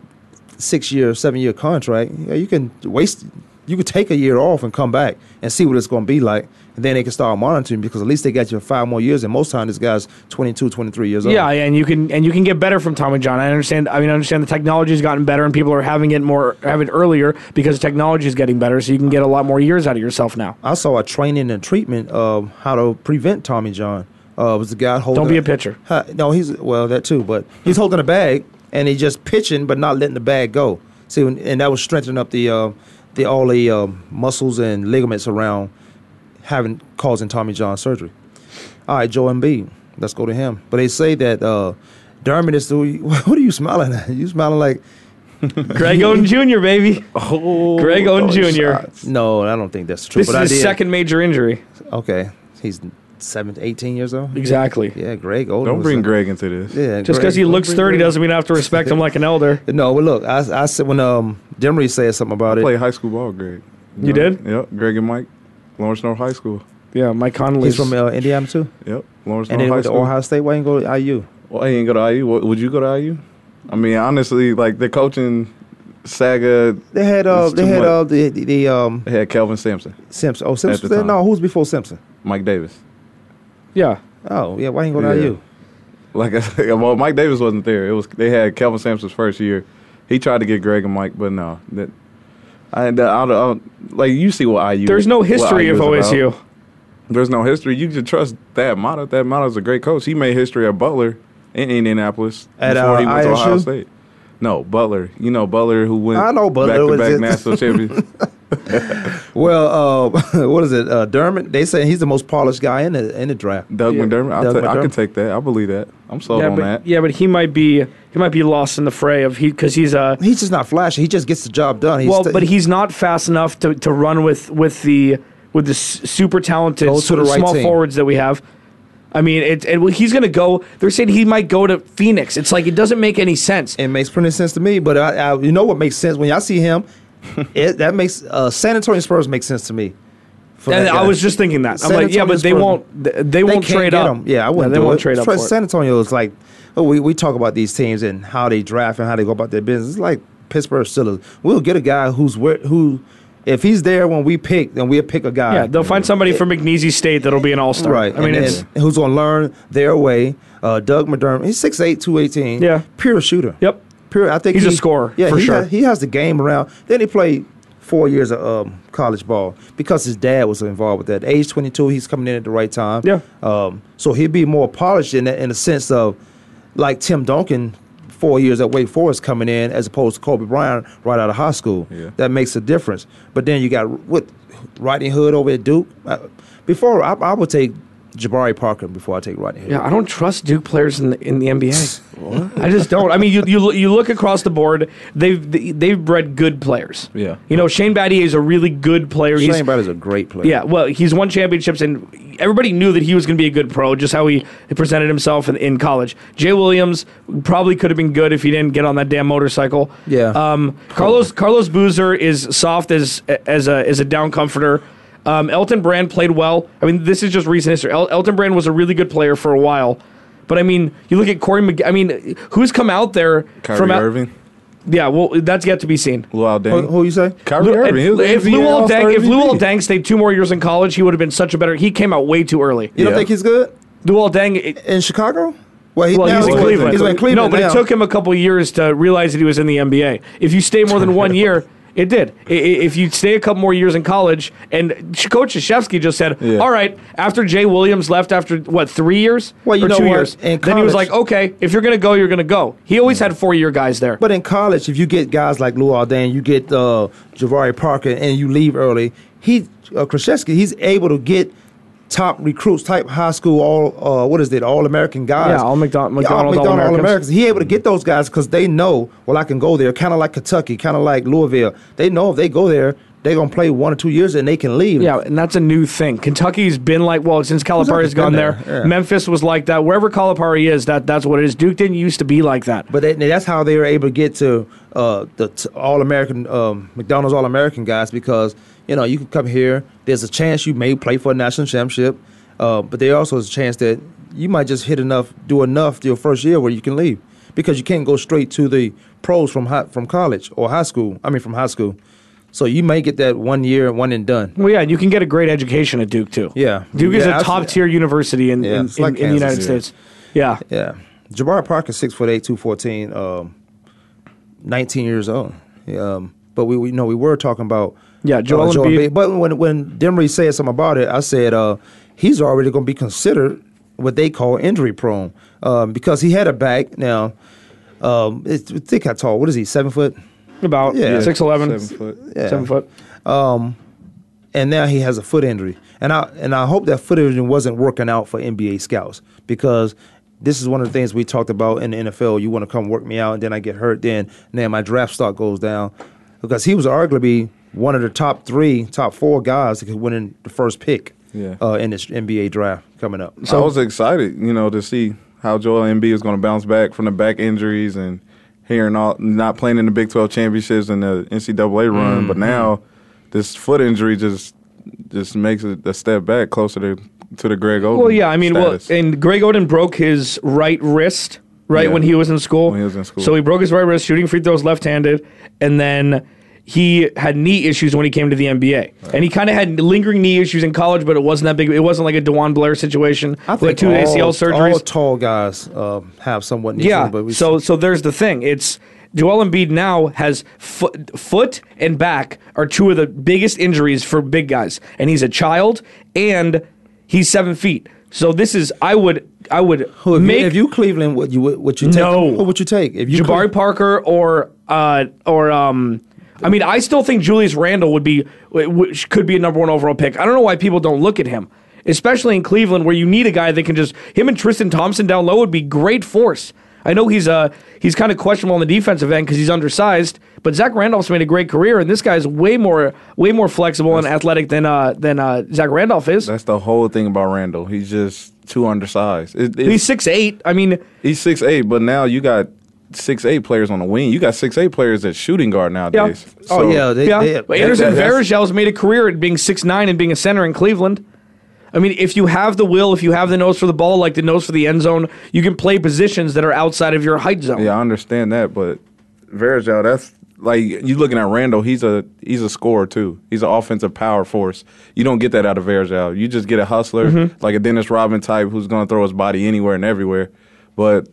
six year, seven year contract. You can waste. You could take a year off and come back and see what it's going to be like, and then they can start monitoring because at least they got you five more years. And most time, this guy's 22, 23 years old. Yeah, and you can and you can get better from Tommy John. I understand. I mean, I understand the technology's gotten better and people are having it more, have it earlier because technology is getting better. So you can get a lot more years out of yourself now. I saw a training and treatment of how to prevent Tommy John. Uh, was the guy holding. Don't be a pitcher. Huh, no, he's well that too, but he's holding a bag and he's just pitching, but not letting the bag go. See, and and that was strengthening up the uh, the all the uh, muscles and ligaments around having causing Tommy John surgery. All right, Joe Embiid. Let's go to him. But they say that uh, Dermot is. [laughs] What are you smiling at? You smiling like [laughs] Greg Oden Jr., baby. Oh, Greg Oden throwing Jr. shots. No, I don't think that's true. This is I his did. second major injury. Okay, he's seven, 18 years old. Exactly. Yeah, Greg Oden. Don't bring a- Greg into this. Yeah, Just because he don't looks 30 Greg. doesn't mean I have to respect him like an elder. [laughs] No, but look, I, I said when um Demery said something about I it. played high school ball, Greg. You did? Yep. Greg and Mike, Lawrence North High School. Yeah, Mike Conley. He's from uh, Indiana too, Yep. Lawrence and North then High went to School. Ohio State. Why didn't you go to IU? Well, I ain't go to IU. What- Would you go to IU? I mean, honestly, like the coaching saga. They had uh they had much. uh the the, the um They had Kelvin Simpson. Simpson. Oh Simpson. the. No, who's before Simpson? Mike Davis. Yeah. Oh yeah, why didn't you go to Yeah. IU? Like I said, well, Mike Davis wasn't there. It was they had Kelvin Sampson's first year. He tried to get Greg and Mike, but no. That I, I, don't- I don't- like you see what IU. There's no history of is about. OSU. There's no history. You can trust that Thad Matta. Thad Matta's a great coach. He made history at Butler in Indianapolis At, before uh, he went to Ohio State. No, Butler. You know Butler who went I know Butler. back to back national [laughs] champions. Well, uh, [laughs] what is it? Uh, Dermot. They say he's the most polished guy in the in the draft. Doug Yeah. McDermott. I'll Doug ta- I can take that. I believe that. I'm sold Yeah, on but that. yeah, but he might be he might be lost in the fray of he because he's uh He's just not flashy. He just gets the job done. He's well, st- but he's not fast enough to, to run with with the with the super talented Go to the s- right small team. forwards that we have. I mean, it, it, well, he's going to go. They're saying he might go to Phoenix. It's like it doesn't make any sense. It makes plenty of sense to me, but I, I, you know what makes sense when y'all see him. [laughs] it, that makes uh, San Antonio Spurs make sense to me. And I was just thinking that. I'm San like, yeah, but they Spurs- won't. They, they won't trade up. him. Yeah, I wouldn't they won't it. trade up San- for. San Antonio is like, oh, we, we talk about these teams and how they draft and how they go about their business. It's like Pittsburgh Steelers. We'll get a guy who's where, who if he's there when we pick, then we'll pick a guy. Yeah, they'll find somebody from McNeese State that'll be an all star. Right. I mean, and it's then who's going to learn their way? Uh, Doug McDermott. He's 6'8", 218. Yeah. Pure shooter. Yep. Pure. I think He's a scorer, Yeah, for he sure. Has, he has the game around. Then he played four years of um, college ball because his dad was involved with that. Age twenty two, he's coming in at the right time. Yeah. Um, so he'd be more polished in that, in the sense of like Tim Duncan. Four years at Wake Forest coming in, as opposed to Kobe Bryant right out of high school. Yeah. That makes a difference. But then you got what Rodney Hood over at Duke. Uh, Before I, I would take Jabari Parker before I take Rodney Hood. Yeah, I don't trust Duke players in the, in the NBA. [laughs] I just don't. I mean, you, you you look across the board. They've they've bred good players. Yeah. You know, Shane Battier is a really good player. He's- Shane Battier's a great player. Yeah, well, he's won championships, and everybody knew that he was going to be a good pro. Just how he presented himself in, in college. Jay Williams probably could have been good if he didn't get on that damn motorcycle. Yeah. Um, Carlos Carlos Boozer is soft as as a as a down comforter. Um, Elton Brand played well. I mean, this is just recent history. El- Elton Brand was a really good player for a while. But I mean, you look at Corey. McG- I mean, who's come out there Kyrie from out- Irving, Yeah, well, that's yet to be seen. Luau Who, Deng. who you say? Kyrie Lu- Irving. he was if NBA Luol Deng, if MVP. Luol Deng stayed two more years in college, he would have been such a better. He came out way too early. You don't Yeah. think he's good Luol Deng. it- in Chicago? Well, he, well, now he's in Cleveland. He's in Cleveland. No, but now. it took him a couple years to realize that he was in the NBA. If you stay more than one [laughs] year, it did. I- i- If you stay a couple more years in college, and Sh- Coach Krzyzewski just said, Yeah. "All right." After Jay Williams left, after what three years Well, you or know two what? years, In then he was college- like, "Okay, if you're gonna go, you're gonna go." He always had four year guys there. But in college, if you get guys like Luol Deng, you get uh, Jabari Parker, and you leave early, he uh, Krzyzewski, he's able to get top recruits, type high school all uh, what is it, all American guys. Yeah, all McDonald McDonald All-Americans. All-Americans. He able to get those guys because they know, well, I can go there. Kind of like Kentucky, kind of like Louisville. They know if they go there, they're gonna play one or two years and they can leave. Yeah, and that's a new thing. Kentucky's been like, well, since Calipari's gone there, there, yeah. Memphis was like that. Wherever Calipari is, that that's what it is. Duke didn't used to be like that. But they, that's how they were able to get to uh, the All American um, McDonald's All American guys because you know you can come here. There's a chance you may play for a national championship, uh, but there also is a chance that you might just hit enough, do enough your first year where you can leave because you can't go straight to the pros from high, from college or high school. I mean from high school. So you may get that one year, one and done. Well, yeah, and you can get a great education at Duke too. Yeah. Duke is a top tier university in, Yeah, in, it's like in, in the United yeah. States. Yeah. Yeah. Jabari Parker, six foot eight, two fourteen, um, nineteen years old. Um, but we, we you know we were talking about Yeah, Joel Embiid. But when when Demery said something about it, I said uh, he's already going to be considered what they call injury prone um, because he had a back. Now, um, it's, think how tall? What is he? Seven foot. About Yeah. six eleven, Seven foot. Yeah. seven foot. and now he has a foot injury. And I and I hope that foot injury wasn't working out for NBA scouts because this is one of the things we talked about in the NFL. You want to come work me out, and then I get hurt. Then then my draft stock goes down because he was arguably one of the top three, top four guys that could win in the first pick Yeah. uh, in this NBA draft coming up. So I was excited, you know, to see how Joel Embiid is going to bounce back from the back injuries and hearing all not playing in the Big Twelve championships and the NCAA run, but mm-hmm. now this foot injury just just makes it a step back closer to to the Greg Oden. Well, yeah, I mean, well, and Greg Oden broke his right wrist right Yeah. when he was in school. When he was in school. So he broke his right wrist shooting free throws left-handed, and then he had knee issues when he came to the NBA. And he kind of had lingering knee issues in college, but it wasn't that big. It wasn't like a DeJuan Blair situation. I think two all, ACL surgeries. all tall guys uh, have somewhat. knee Yeah. injury, but so so there's the thing. It's Joel Embiid now has foot, foot and back are two of the biggest injuries for big guys, and he's a child and he's seven feet. So this is I would I would Who, if, make you, if you Cleveland, would you would you take? No. Who would you take? If you Jabari Cle- Parker or uh or um. I mean, I still think Julius Randle would be which could be a number one overall pick. I don't know why people don't look at him, especially in Cleveland, where you need a guy that can just him and Tristan Thompson down low would be great force. I know he's uh he's kind of questionable on the defensive end because he's undersized, but Zach Randolph's made a great career, and this guy's way more way more flexible and athletic than uh than uh Zach Randolph is. that's the whole thing about Randle. He's just too undersized. It, He's six eight. I mean, He's six eight, but now you got six eight players on the wing. You got six eight players at shooting guard nowadays. Oh So- yeah, they, yeah, they, but Anderson that- that's- Varejão's made a career at being six nine and being a center in Cleveland. I mean, if you have the will, if you have the nose for the ball, like the nose for the end zone, you can play positions that are outside of your height zone. Yeah, I understand that, but Varejão, that's like you looking at Randle, he's a he's a scorer too. He's an offensive power force. You don't get that out of Varejao. You just get a hustler Mm-hmm. like a Dennis Rodman type who's going to throw his body anywhere and everywhere. But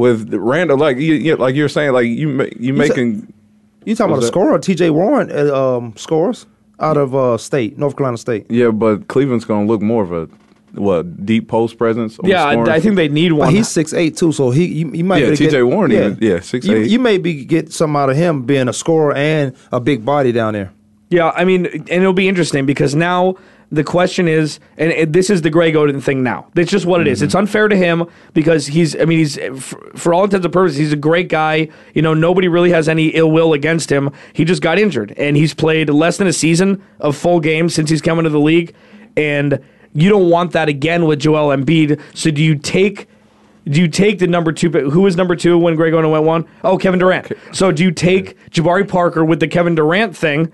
with Randle, like you, you like you're saying, like you ma- you making You talking about a scorer? T.J. Warren uh, um, scores out of uh, state, North Carolina State. yeah, but Cleveland's going to look more of a what deep post presence. on Yeah, I, I think they need But one. he's six eight too, so he you, you might Yeah, be able to T.J. get- Warren even- yeah, 6'8". You, you may be get something out of him being a scorer and a big body down there. Yeah, I mean, and it'll be interesting because now the question is, and it, this is the Greg Oden thing now. It's just what it is. Mm-hmm. It's unfair to him because he's, I mean, he's, for, for all intents and purposes, he's a great guy. You know, nobody really has any ill will against him. He just got injured and he's played less than a season of full games since he's come into the league. And you don't want that again with Joel Embiid. So do you take. Do you take the number two? Who was number two when Greg Oden went one? Oh, Kevin Durant. So do you take Jabari Parker with the Kevin Durant thing,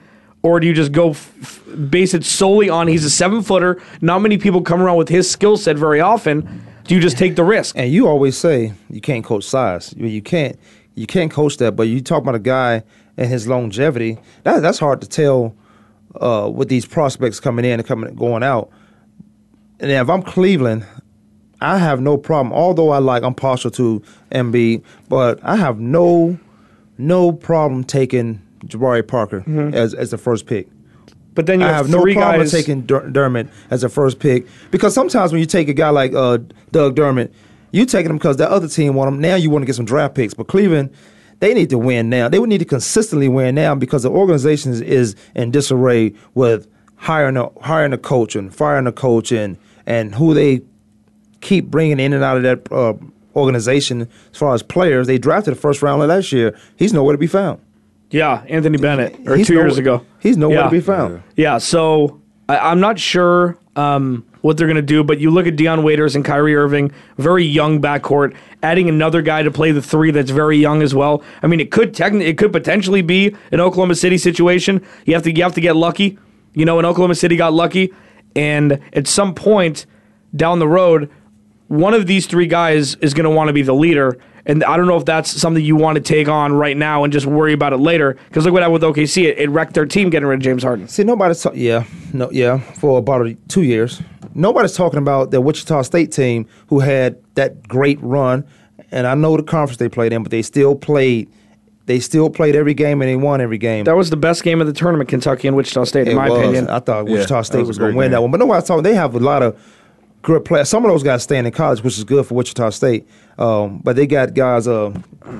or do you just go f- base it solely on he's a seven footer? Not many people come around with his skill set very often. Do you just take the risk? And you always say you can't coach size. You- You can't you can't coach that. But you talk about a guy and his longevity. That that's hard to tell uh, with these prospects coming in and coming going out. And if I'm Cleveland, I have no problem. Although I like I'm partial to MB, but I have no no problem taking Jabari Parker as as the first pick. But then you I have, have no three problem guys. taking Dur- Dermott as a first pick because sometimes when you take a guy like uh, Doug Dermott, you taking him because the other team want him. Now you want to get some draft picks, but Cleveland, they need to win now. They would need to consistently win now because the organization is, is in disarray with hiring a hiring a coach and firing a coach and and who they keep bringing in and out of that uh, organization as far as players. They drafted the first round last year. He's nowhere to be found. Yeah, Anthony Bennett, or He's two years ago. He's nowhere Yeah. to be found. Yeah, so I, I'm not sure um, what they're going to do, but you look at Dion Waiters and Kyrie Irving, very young backcourt, adding another guy to play the three that's very young as well. I mean, it could technically, it could potentially be an Oklahoma City situation. You have to, you have to get lucky. You know, and Oklahoma City got lucky, and at some point down the road, one of these three guys is going to want to be the leader. And I don't know if that's something you want to take on right now and just worry about it later. Because look what happened with OKC. It, it wrecked their team getting rid of James Harden. See, nobody's talking. Yeah, no, yeah, for about two years. Nobody's talking about the Wichita State team who had that great run, and I know the conference they played in, but they still played. They still played every game and they won every game. That was the best game of the tournament, Kentucky and Wichita State, in It my was. opinion. I thought Wichita that State was was, going to great win that one, but nobody's talking. They have a lot of Some of those guys staying in college, which is good for Wichita State. Um, but they got guys. Uh,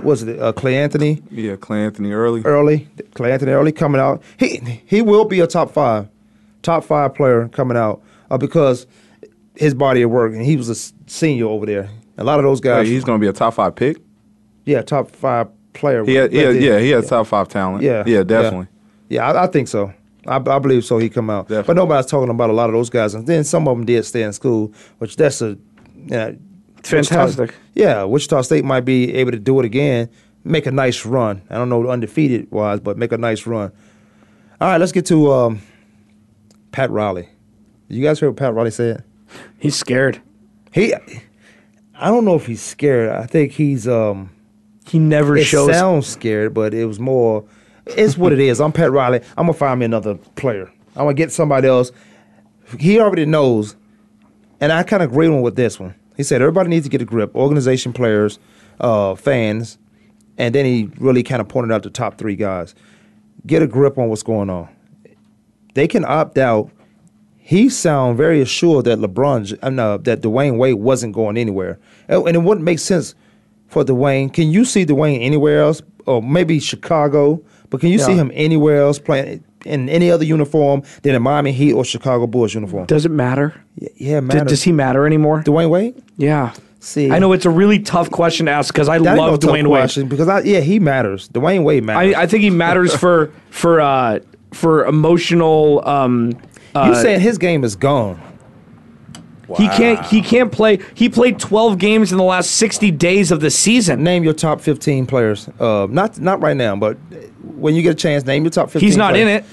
was it uh, Cleanthony? yeah, Cleanthony Early. early. Cleanthony Early coming out. He he will be a top five, top five player coming out uh, because his body of work and he was a senior over there. A lot of those Hey, guys, he's going to be a top five pick. yeah, top five player. He had, yeah, yeah, he has top five talent. yeah, yeah, definitely. Yeah, I, I think so. I, I believe so. He come out, but nobody's talking about a lot of those guys. And then some of them did stay in school, which that's a yeah, Fantastic. Wichita, yeah, Wichita State might be able to do it again. Make a nice run. I don't know undefeated wise, but make a nice run. All right, let's get to um, Pat Riley. You guys heard what Pat Riley said? He's scared. He, I don't know if he's scared. I think he's um, He never it shows. sounds scared, but it was more. It's what it is. I'm Pat Riley. I'm gonna find me another player. I'm gonna get somebody else. He already knows, and I kind of agreed on with this one. He said everybody needs to get a grip. Organization, players, uh, fans, and then he really kind of pointed out the top three guys. Get a grip on what's going on. They can opt out. He sound very assured that LeBron, uh, no, that Dwyane Wade wasn't going anywhere, and, and it wouldn't make sense for Dwyane. Can you see Dwyane anywhere else, or maybe Chicago? But can you see him anywhere else playing in any other uniform than a Miami Heat or Chicago Bulls uniform? Does it matter? Yeah, yeah, D- man. does he matter anymore? Dwyane Wade? Yeah. See, I know it's a really tough question to ask because I that love no Dwyane Wade. because I, yeah, he matters. Dwyane Wade matters. I, I think he matters [laughs] for for uh, for emotional. Um, uh, you saying his game is gone? He can't he can't play. He played twelve games in the last sixty days of the season. Name your top fifteen players. Uh, not not right now, but when you get a chance, name your top fifteen. He's not in it.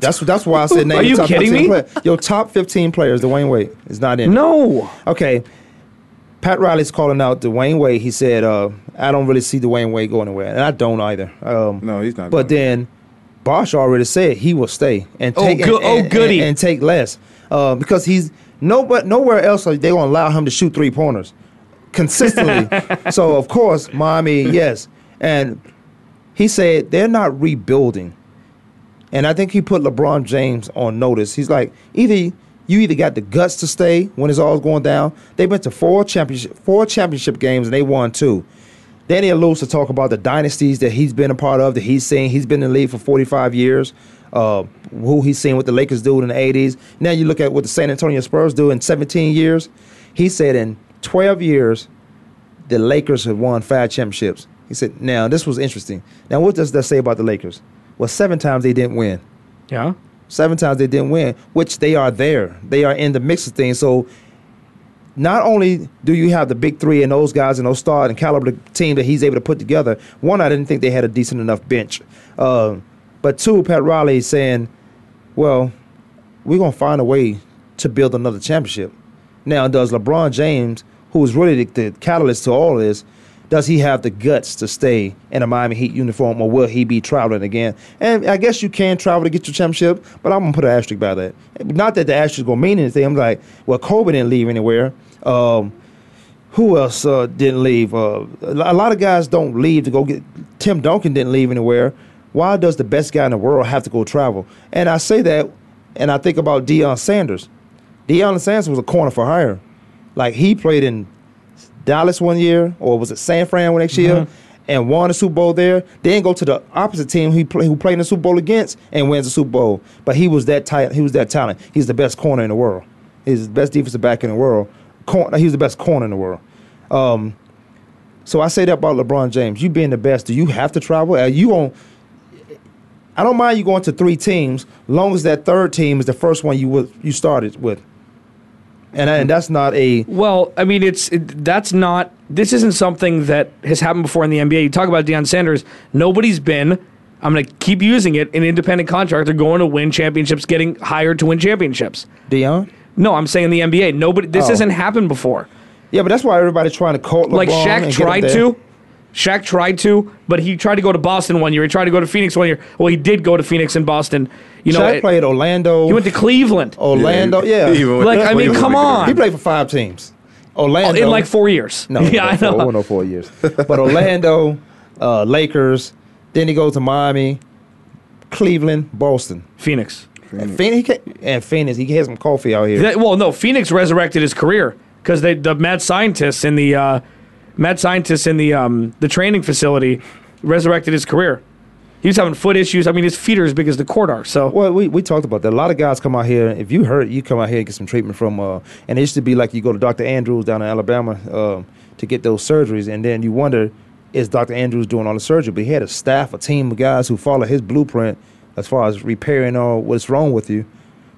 That's that's why I said name Are your you top kidding 15 me? Players. Your top fifteen players. Dwyane Wade is not in. it. No. Okay. Pat Riley's calling out Dwyane Wade. He said, uh, "I don't really see Dwyane Wade going anywhere," and I don't either. Um, No, he's not But then Bosh already said he will stay and Oh, take go- and, oh, and- goody. and, and take less uh, because he's no but nowhere else are they going to allow him to shoot three pointers consistently. [laughs] so of course Miami, yes, and he said they're not rebuilding. And I think he put LeBron James on notice. He's like, either you either got the guts to stay when it's all going down. They went to four championship four championship games and they won two. Danny alludes to talk about the dynasties that he's been a part of, that he's seen. He's been in the league for 45 years. Uh, who he's seen what the Lakers do in the 80s. Now you look at what the San Antonio Spurs do in 17 years. He said in 12 years, the Lakers have won five championships. He said, now this was interesting. Now what does that say about the Lakers? Well, seven times they didn't win. Yeah. Seven times they didn't win, which they are there. They are in the mix of things. So not only do you have the big three and those guys and those star and caliber team that he's able to put together, one, I didn't think they had a decent enough bench. Uh, but two, Pat Riley is saying, well, we're going to find a way to build another championship. Now, does LeBron James, who is really the, the catalyst to all this, does he have the guts to stay in a Miami Heat uniform or will he be traveling again? And I guess you can travel to get your championship, but I'm going to put an asterisk by that. Not that the asterisk going to mean anything. I'm like, well, Kobe didn't leave anywhere. Um, who else uh, didn't leave? Uh, a lot of guys don't leave to go get. Tim Duncan didn't leave anywhere. Why does the best guy in the world have to go travel? And I say that, and I think about Deion Sanders. Deion Sanders was a corner for hire. Like he played in Dallas one year, or was it San Fran one next year, and won the Super Bowl there. Then go to the opposite team he play, who played in the Super Bowl against and wins the Super Bowl. But he was that tight. He was that talent. He's the best corner in the world. He's the best defensive back in the world. Corner, he's the best corner in the world. Um, so I say that about LeBron James. You being the best, do you have to travel? Are you on? I don't mind you going to three teams, long as that third team is the first one you would you started with. And, and that's not a Well, I mean, it's it, that's not. This isn't something that has happened before in the NBA. You talk about Deion Sanders. Nobody's been. I'm going to keep using it. An independent contractor going to win championships, getting hired to win championships. Deion. No, I'm saying the NBA. Nobody. This Oh. hasn't happened before. Yeah, but that's why everybody's trying to call like Shaq tried to. Shaq tried to, but he tried to go to Boston one year. He tried to go to Phoenix one year. Well, he did go to Phoenix and Boston. You know, Shaq it- played Orlando. he went to Cleveland. [laughs] Orlando. Yeah, [laughs] He even Like, I mean, come on. He played for five teams. Orlando in like four years. No, [laughs] yeah, I no, four, know. it wasn't four years. But Orlando, uh, Lakers. Then he goes to Miami, Cleveland, Boston. Phoenix. And Phoenix, he ca- and Phoenix. He has some coffee out here. That- well, no, Phoenix resurrected his career because they the mad scientists in the uh, mad scientists in the um, the training facility resurrected his career. He was having foot issues. I mean, his feet are as big as the court are. So Well, we, we talked about that. A lot of guys come out here. If you hurt, you come out here and get some treatment from. Uh, and it used to be like you go to Dr. Andrews down in Alabama uh, to get those surgeries, and then you wonder, is Dr. Andrews doing all the surgery? But he had a staff, a team of guys who follow his blueprint as far as repairing all what's wrong with you.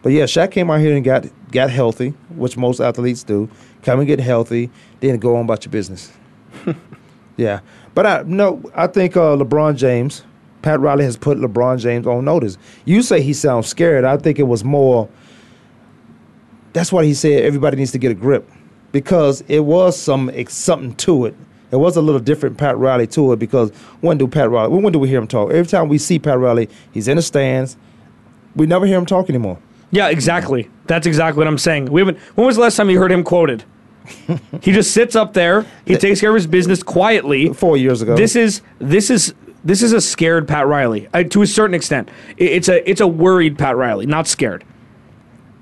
But yeah, Shaq came out here and got got healthy, which most athletes do. Come and get healthy, then go on about your business. Yeah, but I no, I think uh, LeBron James, Pat Riley has put LeBron James on notice. You say he sounds scared. I think it was more. That's why he said everybody needs to get a grip, because it was some something to it. It was a little different Pat Riley to it because when do Pat Riley? When do we hear him talk? Every time we see Pat Riley, he's in the stands. We never hear him talk anymore. yeah, exactly. That's exactly what I'm saying. We haven't. When was the last time you heard him quoted? He just sits up there. He takes care of his business quietly. Four years ago, This is this is this is a scared Pat Riley uh, to a certain extent. I- It's a it's a worried Pat Riley, not scared.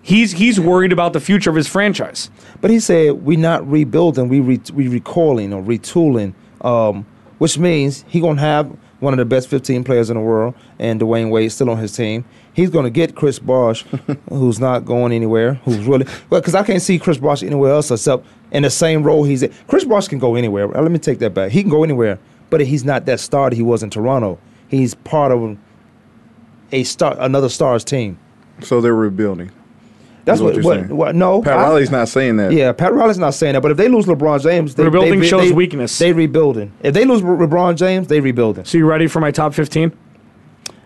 He's he's worried about the future of his franchise. But he said we not rebuilding, we re- we recoiling or retooling, um, which means he gonna have one of the best 15 players in the world, and Dwyane Wade still on his team. He's gonna get Chris Bosh, [laughs] who's not going anywhere, who's really well, because I can't see Chris Bosh anywhere else except in the same role he's in. Chris Bosh can go anywhere. Let me take that back. He can go anywhere, but he's not that star that he was in Toronto. He's part of a star, another star's team. So they're rebuilding. That's what. what you're what, saying. what no, Pat I- Riley's not saying that. Yeah, Pat Riley's not saying that, but if they lose LeBron James, they, Rebuilding they, shows they- weakness. They rebuilding. If they lose LeBron James, they rebuilding. So you ready for my top 15?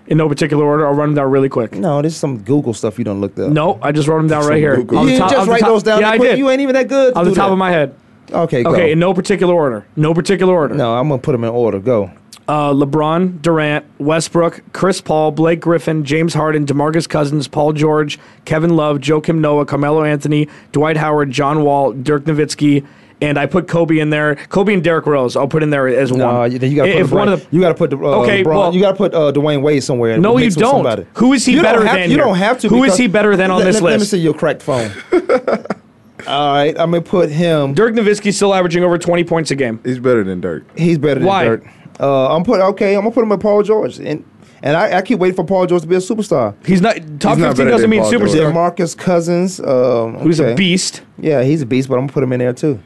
In no particular order. I'll run them down really quick. No, this is some Google stuff you don't look up. No, I just wrote them down right here. Google. You top- just write top- those down. Yeah, that I did. You ain't even that good. to on the top that. of my head. Okay, go. Okay, in no particular order. No particular order. No, I'm gonna put them in order. Go. Uh, LeBron, Durant, Westbrook, Chris Paul, Blake Griffin, James Harden, DeMarcus Cousins, Paul George, Kevin Love, Joakim Noah, Carmelo Anthony, Dwight Howard, John Wall, Dirk Nowitzki, and I put Kobe in there. Kobe and Derrick Rose. I'll put in there as No, one. you, you gotta put if one of the you gotta put uh, Okay, LeBron- well- you gotta put uh, Dwyane Wade somewhere. No, you don't. Who is he You better than You don't have to. Who is he better than on let, this let, Let me see your cracked phone. [laughs] All right, I'm gonna put him. Dirk Nowitzki's still averaging over 20 points a game. He's better than Dirk. He's better than Why? Dirk. Uh, I'm put okay. I'm gonna put him with Paul George, and and I, I keep waiting for Paul George to be a superstar. He's not top not 15 better doesn't than mean Paul George. superstar. Marcus Cousins, um, Who's a beast. Yeah, he's a beast, but I'm gonna put him in there too.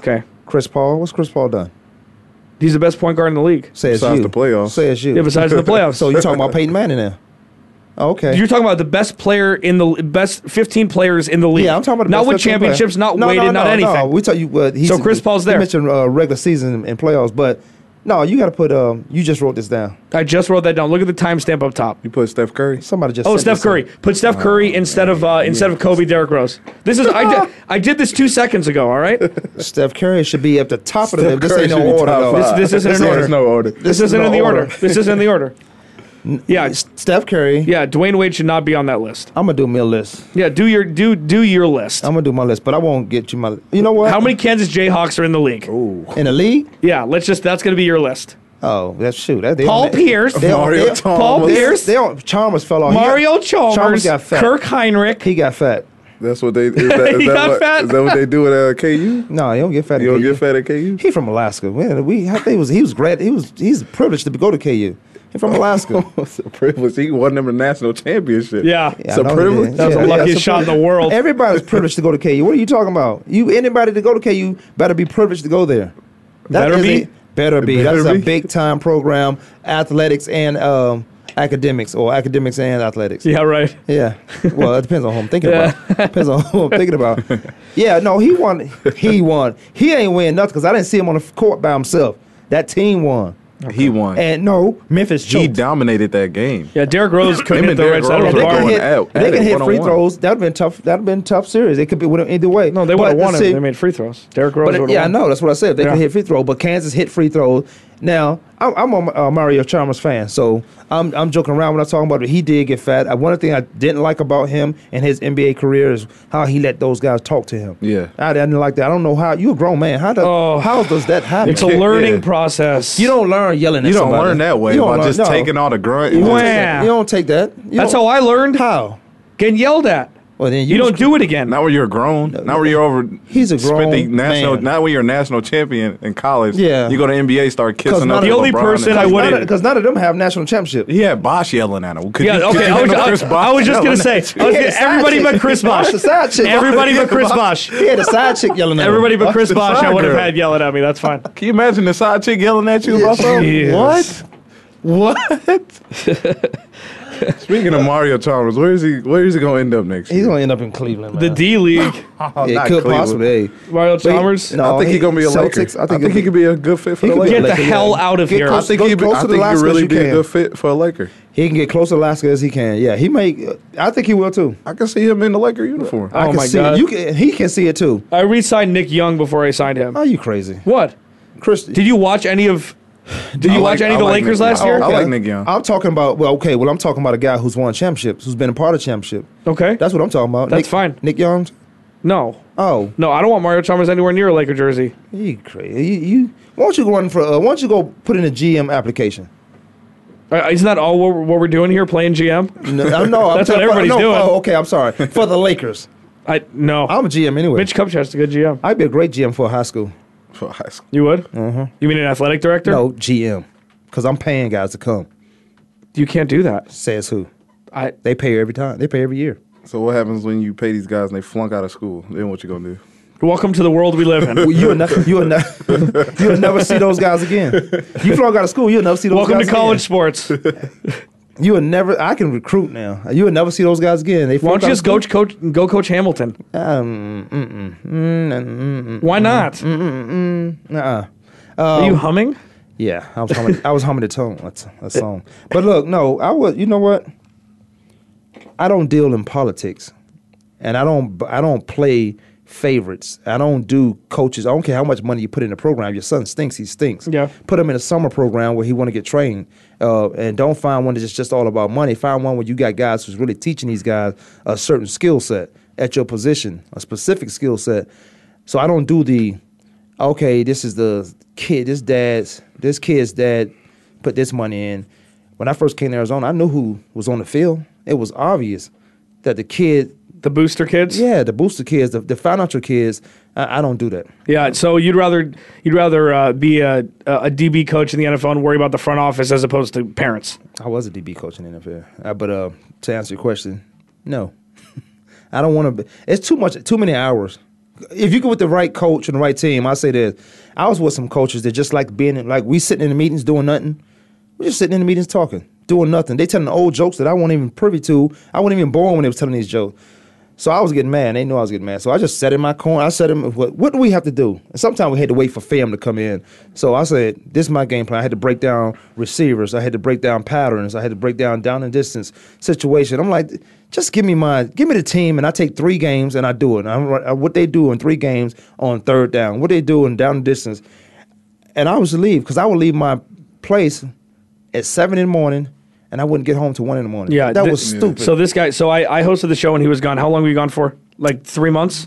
Okay. Chris Paul, what's Chris Paul done? He's the best point guard in the league. Say it's Besides you. the playoffs. Say it's you. Yeah, besides the [laughs] playoffs. so you're talking about Peyton Manning now? Okay. You're talking about the best player in the best 15 players in the league. Yeah, I'm talking about the not best with 15 player. championships, not no, weighted, no, not anything. No, we tell you what. He's So Chris Paul's there. You mentioned uh, regular season and playoffs, but no, you got to put. Um, you just wrote this down. I just wrote that down. Look at the timestamp up top. You put Steph Curry. Somebody just. Oh, Steph this. Curry. Put Steph Curry instead of uh, instead of Kobe, Derrick Rose. This is I did [laughs] I did this two seconds ago. All right. Steph Curry should be at the top of the list. This Curry ain't no order. top though. five. This isn't in There's order. no order. This is isn't no in the order. order. This isn't in the order. Yeah, Steph Curry. yeah. Dwyane Wade should not be on that list. I'm gonna do me a list. Yeah, do your do do your list. I'm gonna do my list, but I won't get you my. You know what? How many Kansas Jayhawks are in the league? in the league? Yeah, let's just that's gonna be your list. Oh, that's shoot. That, they Paul don't- Pierce, they don't- Mario they- Chalmers. Paul Pierce, They don't. Chalmers fell off. He got- Mario Chalmers, Chalmers got fat. Kirk Hinrich. He got fat. That's what they. Is [laughs] that, is He that got what, fat. Is that what they do at uh, KU? No, he don't get fat. at You don't KU. get fat at KU. He from Alaska. Man, we I think he was he was great. He was he's privileged to go to KU. He from Alaska. [laughs] It's a privilege. He won them a national championship. Yeah. Yeah, It's a privilege. did. That was the Yeah, yeah, luckiest it's a shot in the world. Everybody's privileged to go to KU. What are you talking about? You anybody to go to KU better be privileged to go there. That Better be? a- better be. Better That's be. a big time program. Athletics and um, academics, or academics and athletics. Yeah, right. Yeah. Well, it [laughs] depends on who I'm thinking about. Depends on who I'm thinking about. Yeah, no, he won. He won. He ain't win nothing because I didn't see him on the court by himself. That team won. He won. And no, Memphis he dominated that game. Yeah, Derrick Rose couldn't hit and the right side of the they bar. can hit, at- they can hit free throws. That'd been tough. That'd been tough series. It could be either way. No, they would have won see- if They made free throws. Derrick Rose would have yeah, I know. That's what I said. They Yeah. can hit free throw, but Kansas hit free throws. Now, I'm, I'm a uh, Mario Chalmers fan, so I'm, I'm joking around when I'm talking about it. He did get fat. Uh, One thing I didn't like about him and his NBA career is how he let those guys talk to him. Yeah. I didn't like that. I don't know how. You're a grown man. How does, Oh. how does that happen? It's a learning Yeah. process. you don't learn yelling at You don't somebody. learn that way You don't by learn- just no. taking all the grunt. You and don't, take that. Wham. you don't take that. You That's how I learned. How? Getting yelled at. Well, then You was- don't do it again. Not when you're grown. Not when you're over. He's a spent the grown national. man. Not when you're a national champion in college. Yeah. You go to NBA, start kissing up. of- to The only LeBron person I Because wouldn't- of- 'cause none of them have national championship. He had Bosh yelling at him. Could Yeah, you, okay. Could you I was, handle I, Chris I was just gonna say, at you? I was He had gonna- everybody but Chris He had Bosh. a side chick. Everybody but Chris He Bosh. had a side chick yelling at him. Everybody but Chris the Bosh. I would have had yelling at me. That's fine. Can you imagine the side chick yelling at you about something? Jesus. What? What? [laughs] [laughs] Speaking of Mario Chalmers, where is he? Where is he going to end up next He's year? gonna end up in Cleveland. The Man. D League. [laughs] Oh, yeah, it could Cleveland. possibly. Hey. Mario Wait, Chalmers. no, I think he- he's gonna be a Laker. Celtics, I think, he could be a good fit for He the could be Lakers. Get the Laker, hell yeah. out of Get here. I think he'd be, close I think he could really be a good fit for a Laker. He can get close to Alaska as he can. Yeah, he may. I think he will too. I can see him in the Laker uniform. I Oh can my see God. It. You can. He can see it too. I re-signed Nick Young before I signed him. Are you crazy, What? Chris? Did you watch any of? Did you I watch like- any of the like Lakers Nick last Young. year? I like Nick Young. I'm talking about. Well, okay. Well, I'm talking about a guy who's won championships, who's been a part of championship. Okay. That's what I'm talking about. That's Nick, fine. Nick Young. No. Oh, No, I don't want Mario Chalmers anywhere near a Laker jersey. you crazy. You, you why don't you go run for? Uh, why don't you go put in a GM application? Uh, Isn't that all what we're, what we're doing here, playing GM? No, I- no [laughs] I'm That's what talking- everybody's no, doing. Oh, okay, I'm sorry. For the Lakers, I no. I'm a GM anyway. Mitch Kupchak's a good GM. I'd be a great GM for a high school. For high school. You would? Mm-hmm. You mean an athletic director? No, GM. Because I'm paying guys to come. You can't do that. Says who? I They pay every time. They pay every year. So what happens when you pay these guys and they flunk out of school? Then what you gonna do? welcome to the world we live in. Well, you'll, ne- you'll, ne- you'll never see those guys again. You flunk out of school, you'll never see those guys. welcome guys to college again. sports. [laughs] You would never. I can recruit now. You would never see those guys again. They Why don't you just go coach go coach Hamilton? Um, mm-mm, mm, mm, mm, Why not? nuh-uh. Are you humming? Yeah, I was humming. I was humming a tone. That's a song. But look, no, I was. You know what? I don't deal in politics, and I don't. I don't play favorites. I don't do coaches. I don't care how much money you put in the program. Your son stinks. He stinks. Yeah. Put him in a summer program where he want to get trained, uh, and don't find one that's just all about money. Find one where you got guys who's really teaching these guys a certain skill set at your position, a specific skill set. So I don't do the, okay, this is the kid, this dad's, this kid's dad put this money in. When I first came to Arizona, I knew who was on the field. It was obvious that the kid The booster kids. yeah, the booster kids, the, the financial kids. I, I don't do that. Yeah, so you'd rather you'd rather uh, be a, a DB coach in the NFL and worry about the front office as opposed to parents. I was a DB coach in the NFL, uh, but uh, to answer your question, no, [laughs] I don't want to. Be it's too much, too many hours. If you go with the right coach and the right team, I say this. I was with some coaches that just like being in, like we sitting in the meetings doing nothing. We're just sitting in the meetings talking, doing nothing. They telling old jokes that I wasn't even privy to. I wasn't even born when they was telling these jokes. So I was getting mad. They knew I was getting mad. So I just sat in my corner. I said, what, what do we have to do? And sometimes we had to wait for film to come in. So I said, this is my game plan. I had to break down receivers. I had to break down patterns. I had to break down down and distance situation. I'm like, just give me my, give me the team, and I take three games and I do it. I'm, what they do in three games on third down, what they do in down and distance. And I was leave because I would leave my place at seven in the morning, and I wouldn't get home till one in the morning. Yeah, that thi- was stupid. So this guy, so I, I hosted the show and he was gone. How long were you gone for? Like three months,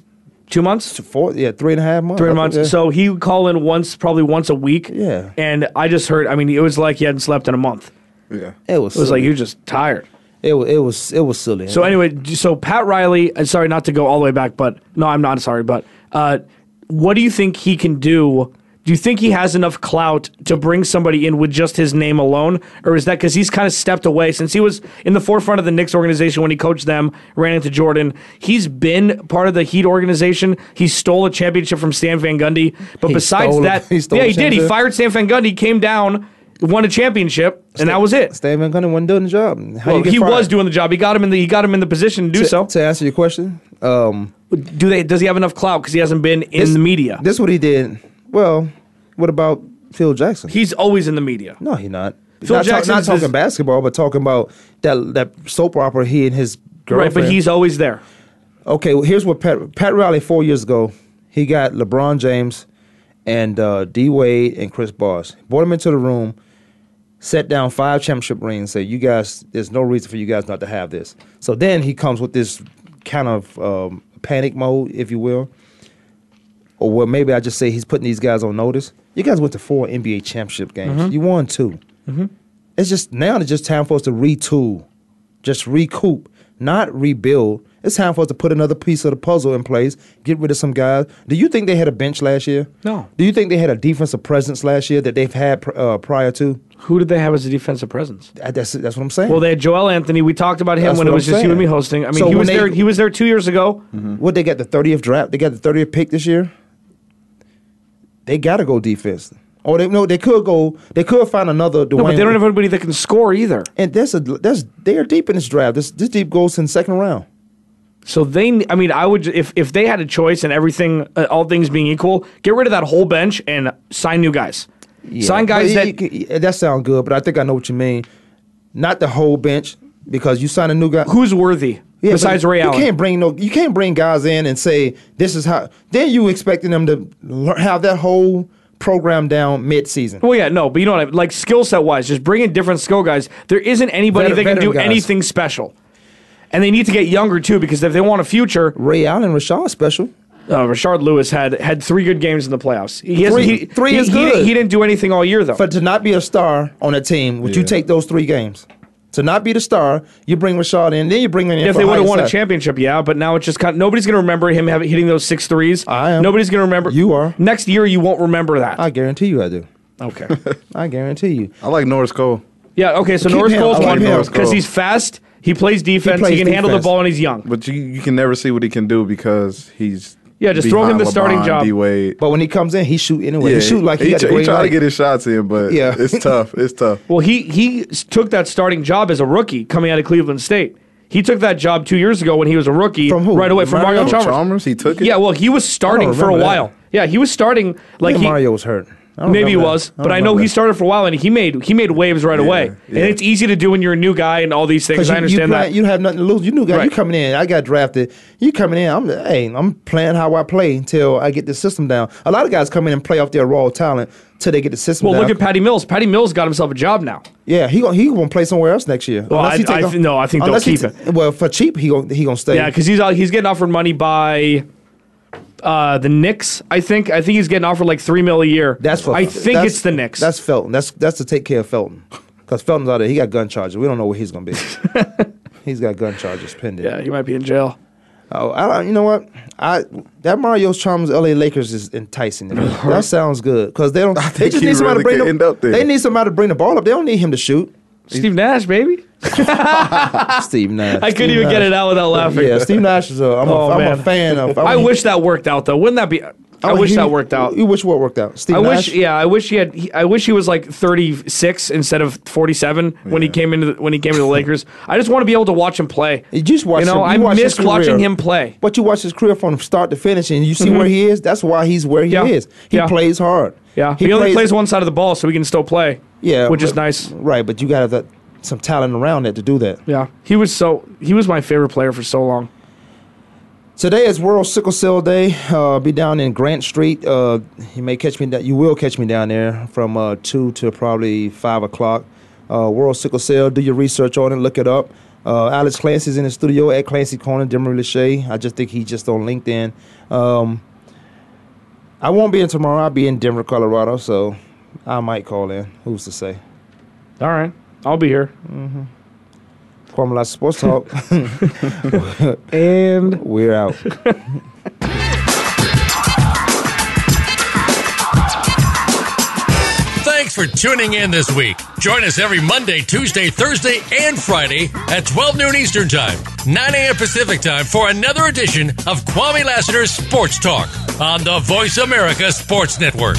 two months, four, yeah, three and a half months. three I think, months. yeah. So he would call in once, probably once a week. Yeah. And I just heard. I mean, it was like he hadn't slept in a month. Yeah. It was. It was like silly. he was just tired. It was. It was. It was silly. So anyway, so Pat Riley. uh, Sorry, not to go all the way back, but no, I'm not sorry. But uh, what do you think he can do? Do you think he has enough clout to bring somebody in with just his name alone, or is that because he's kind of stepped away since he was in the forefront of the Knicks organization when he coached them, ran into Jordan? He's been part of the Heat organization. He stole a championship from Stan Van Gundy, but He besides stole that, [laughs] he yeah, he did. He fired Stan Van Gundy, came down, won a championship, and that was it. Stan Van Gundy wasn't doing the job. How Well, he fired? was doing the job. He got him in the he got him in the position to do to, so. To answer your question, um, Do they? Does he have enough clout because he hasn't been in This- the media? this what he did. Well, what about Phil Jackson? He's always in the media. no, he not. Phil not, talk- Jackson's not talking this- basketball, but talking about that that soap opera he and his girlfriend. Right, but he's always there. okay. Well, here's what Pat Pat Riley four years ago he got LeBron James and uh, D Wade and Chris Bosh. Brought him into the room, set down five championship rings. Say, you guys, there's no reason for you guys not to have this. So then he comes with this kind of um, panic mode, if you will, or well, maybe I just say he's putting these guys on notice. You guys went to four NBA championship games. Mm-hmm. You won 2 mm-hmm. It's just now it's just time for us to retool, just recoup, not rebuild. It's time for us to put another piece of the puzzle in place, get rid of some guys. Do you think they had a bench last year? No. Do you think they had a defensive presence last year that they've had pr- uh, prior to? Who did they have as a defensive presence? That's that's what I'm saying. Well, they had Joel Anthony. We talked about him That's when it was I'm just you and me hosting. I mean, So he was they- there. He was there two years ago. Mm-hmm. what they got the 30th draft? They got the 30th pick this year. They got to go defense. Or they no, they could go. They could find another. Dwyane, No, but they don't have anybody that can score either. And that's a that's they are deep in this draft. This this deep goes in the second round. So they, I mean, I would if if they had a choice and everything, uh, all things being equal, get rid of that whole bench and sign new guys. Sign guys But that you- you- that sound good, but I think I know what you mean. Not the whole bench because you sign a new guy. who's worthy Yeah, besides but Ray you Allen. can't bring no. You can't bring guys in and say this is how. Then you expecting them to learn, have that whole program down mid season. Well, yeah, no, but you know what? I mean? Like skill set wise, just bring in different skill guys. There isn't anybody Veter- that can do guys. anything special, and they need to get younger too because if they want a future, Ray Allen, Rashad special. uh, Rashard Lewis had had three good games in the playoffs. He Three- he, three he, is he good. didn't- He, didn't do anything all year though. For to not be a star on a team, would you take those three games? To not be the star, you bring Rashad in, then you bring him in. if they would have won a championship, yeah, but now it's just kind of, nobody's going to remember him having, hitting those six threes. I am. Nobody's going to remember. You are. Next year, you won't remember that. I guarantee you, I do. okay. [laughs] I guarantee you. I like Norris Cole. Yeah. Okay. So Keep Norris him. Cole's I like one because he's fast. He plays defense. He, plays can handle the ball, and he's young. But you, you can never see what he can do because he's Yeah, just throw him behind the starting job. D-Wade. But when he comes in, he shoot anyway. he shoot like he, he, got tr- he green try to get his shots in, but Yeah. it's tough. It's tough. Well, he he took that starting job as a rookie coming out of Cleveland State. He took that job two years ago when he was a rookie. From who? Right away from Mario, Mario Chalmers. Chalmers, he took it? Yeah, well, he was starting for a remember that. while. Yeah, he was starting like think he. Mario was hurt. Maybe he was, I but I know he started for a while and he made he made waves right away. And it's easy to do when you're a new guy and all these things. 'Cause I you, understand you play- that. You have nothing to lose. You new guy. You coming in. I got drafted. You coming in. I'm hey. I'm playing how I play until I get the system down. A lot of guys come in and play off their raw talent till they get the system well, down. look at Patty Mills. Patty Mills got himself a job now. yeah, he gon' he gonna play somewhere else next year. Well, I- I no, I think they'll keep t- Well, for cheap, he gonna he gonna stay. Yeah, because he's uh, he's getting offered money by uh, the Knicks. I think I think he's getting offered like three mil a year. that's for. I think that's- it's the Knicks. That's Felton. That's that's to take care of Felton. Because Felton's out there. He got gun charges. We don't know where he's gonna be. [laughs] he's got gun charges pending. yeah, he might be in jail. Oh, I, don't- you know what? I that Mario Chalmers L.A. Lakers is enticing. to me. [laughs] that sounds good because they don't. They think just need somebody to bring could the, end up there. They need somebody to bring the ball up. They don't need him to shoot. Steve Nash, baby. [laughs] Steve Nash. I couldn't Steve even get it out without laughing. Yeah, Steve Nash is. A, I'm, Oh, a, I'm a fan of. I wish that worked out though. Wouldn't that be? I, wish he- that worked out. You wish what worked out? Steve I Nash. wish, yeah, I wish he had. He, I wish he was like 36 instead of 47 when he came into the, when he came to the Lakers. [laughs] I just want to be able to watch him play. You just watch You know, him- I you watch miss watching him play. But you watch his career from start to finish, and you see where he is. That's why he's where he Mm-hmm. Yeah. is. He Yeah. plays hard. Yeah, he, only plays one side of the ball, so he can still play. Yeah, which is nice. Right, but you got to some talent around that to do that. Yeah, he was so he was my favorite player for so long. Today is World Sickle Cell Day. Uh, I'll be down in Grant Street. Uh, you may catch me. da- You will catch me down there from uh, two to probably five o'clock. Uh, World Sickle Cell. Do your research on it. Look it up. Uh, Alex Clancy's in the studio at Clancy Corner, Demery Lachey. I just think he's just on LinkedIn. Um, I won't be in tomorrow. I'll be in Denver, Colorado, so I might call in. Who's to say? All right, I'll be here. Formula Sports Talk. and we're out. Thanks for tuning in this week. Join us every Monday, Tuesday, Thursday, and Friday at 12 noon Eastern Time, 9 a.m. Pacific Time for another edition of Kwame Lassiter's Sports Talk on the Voice America Sports Network.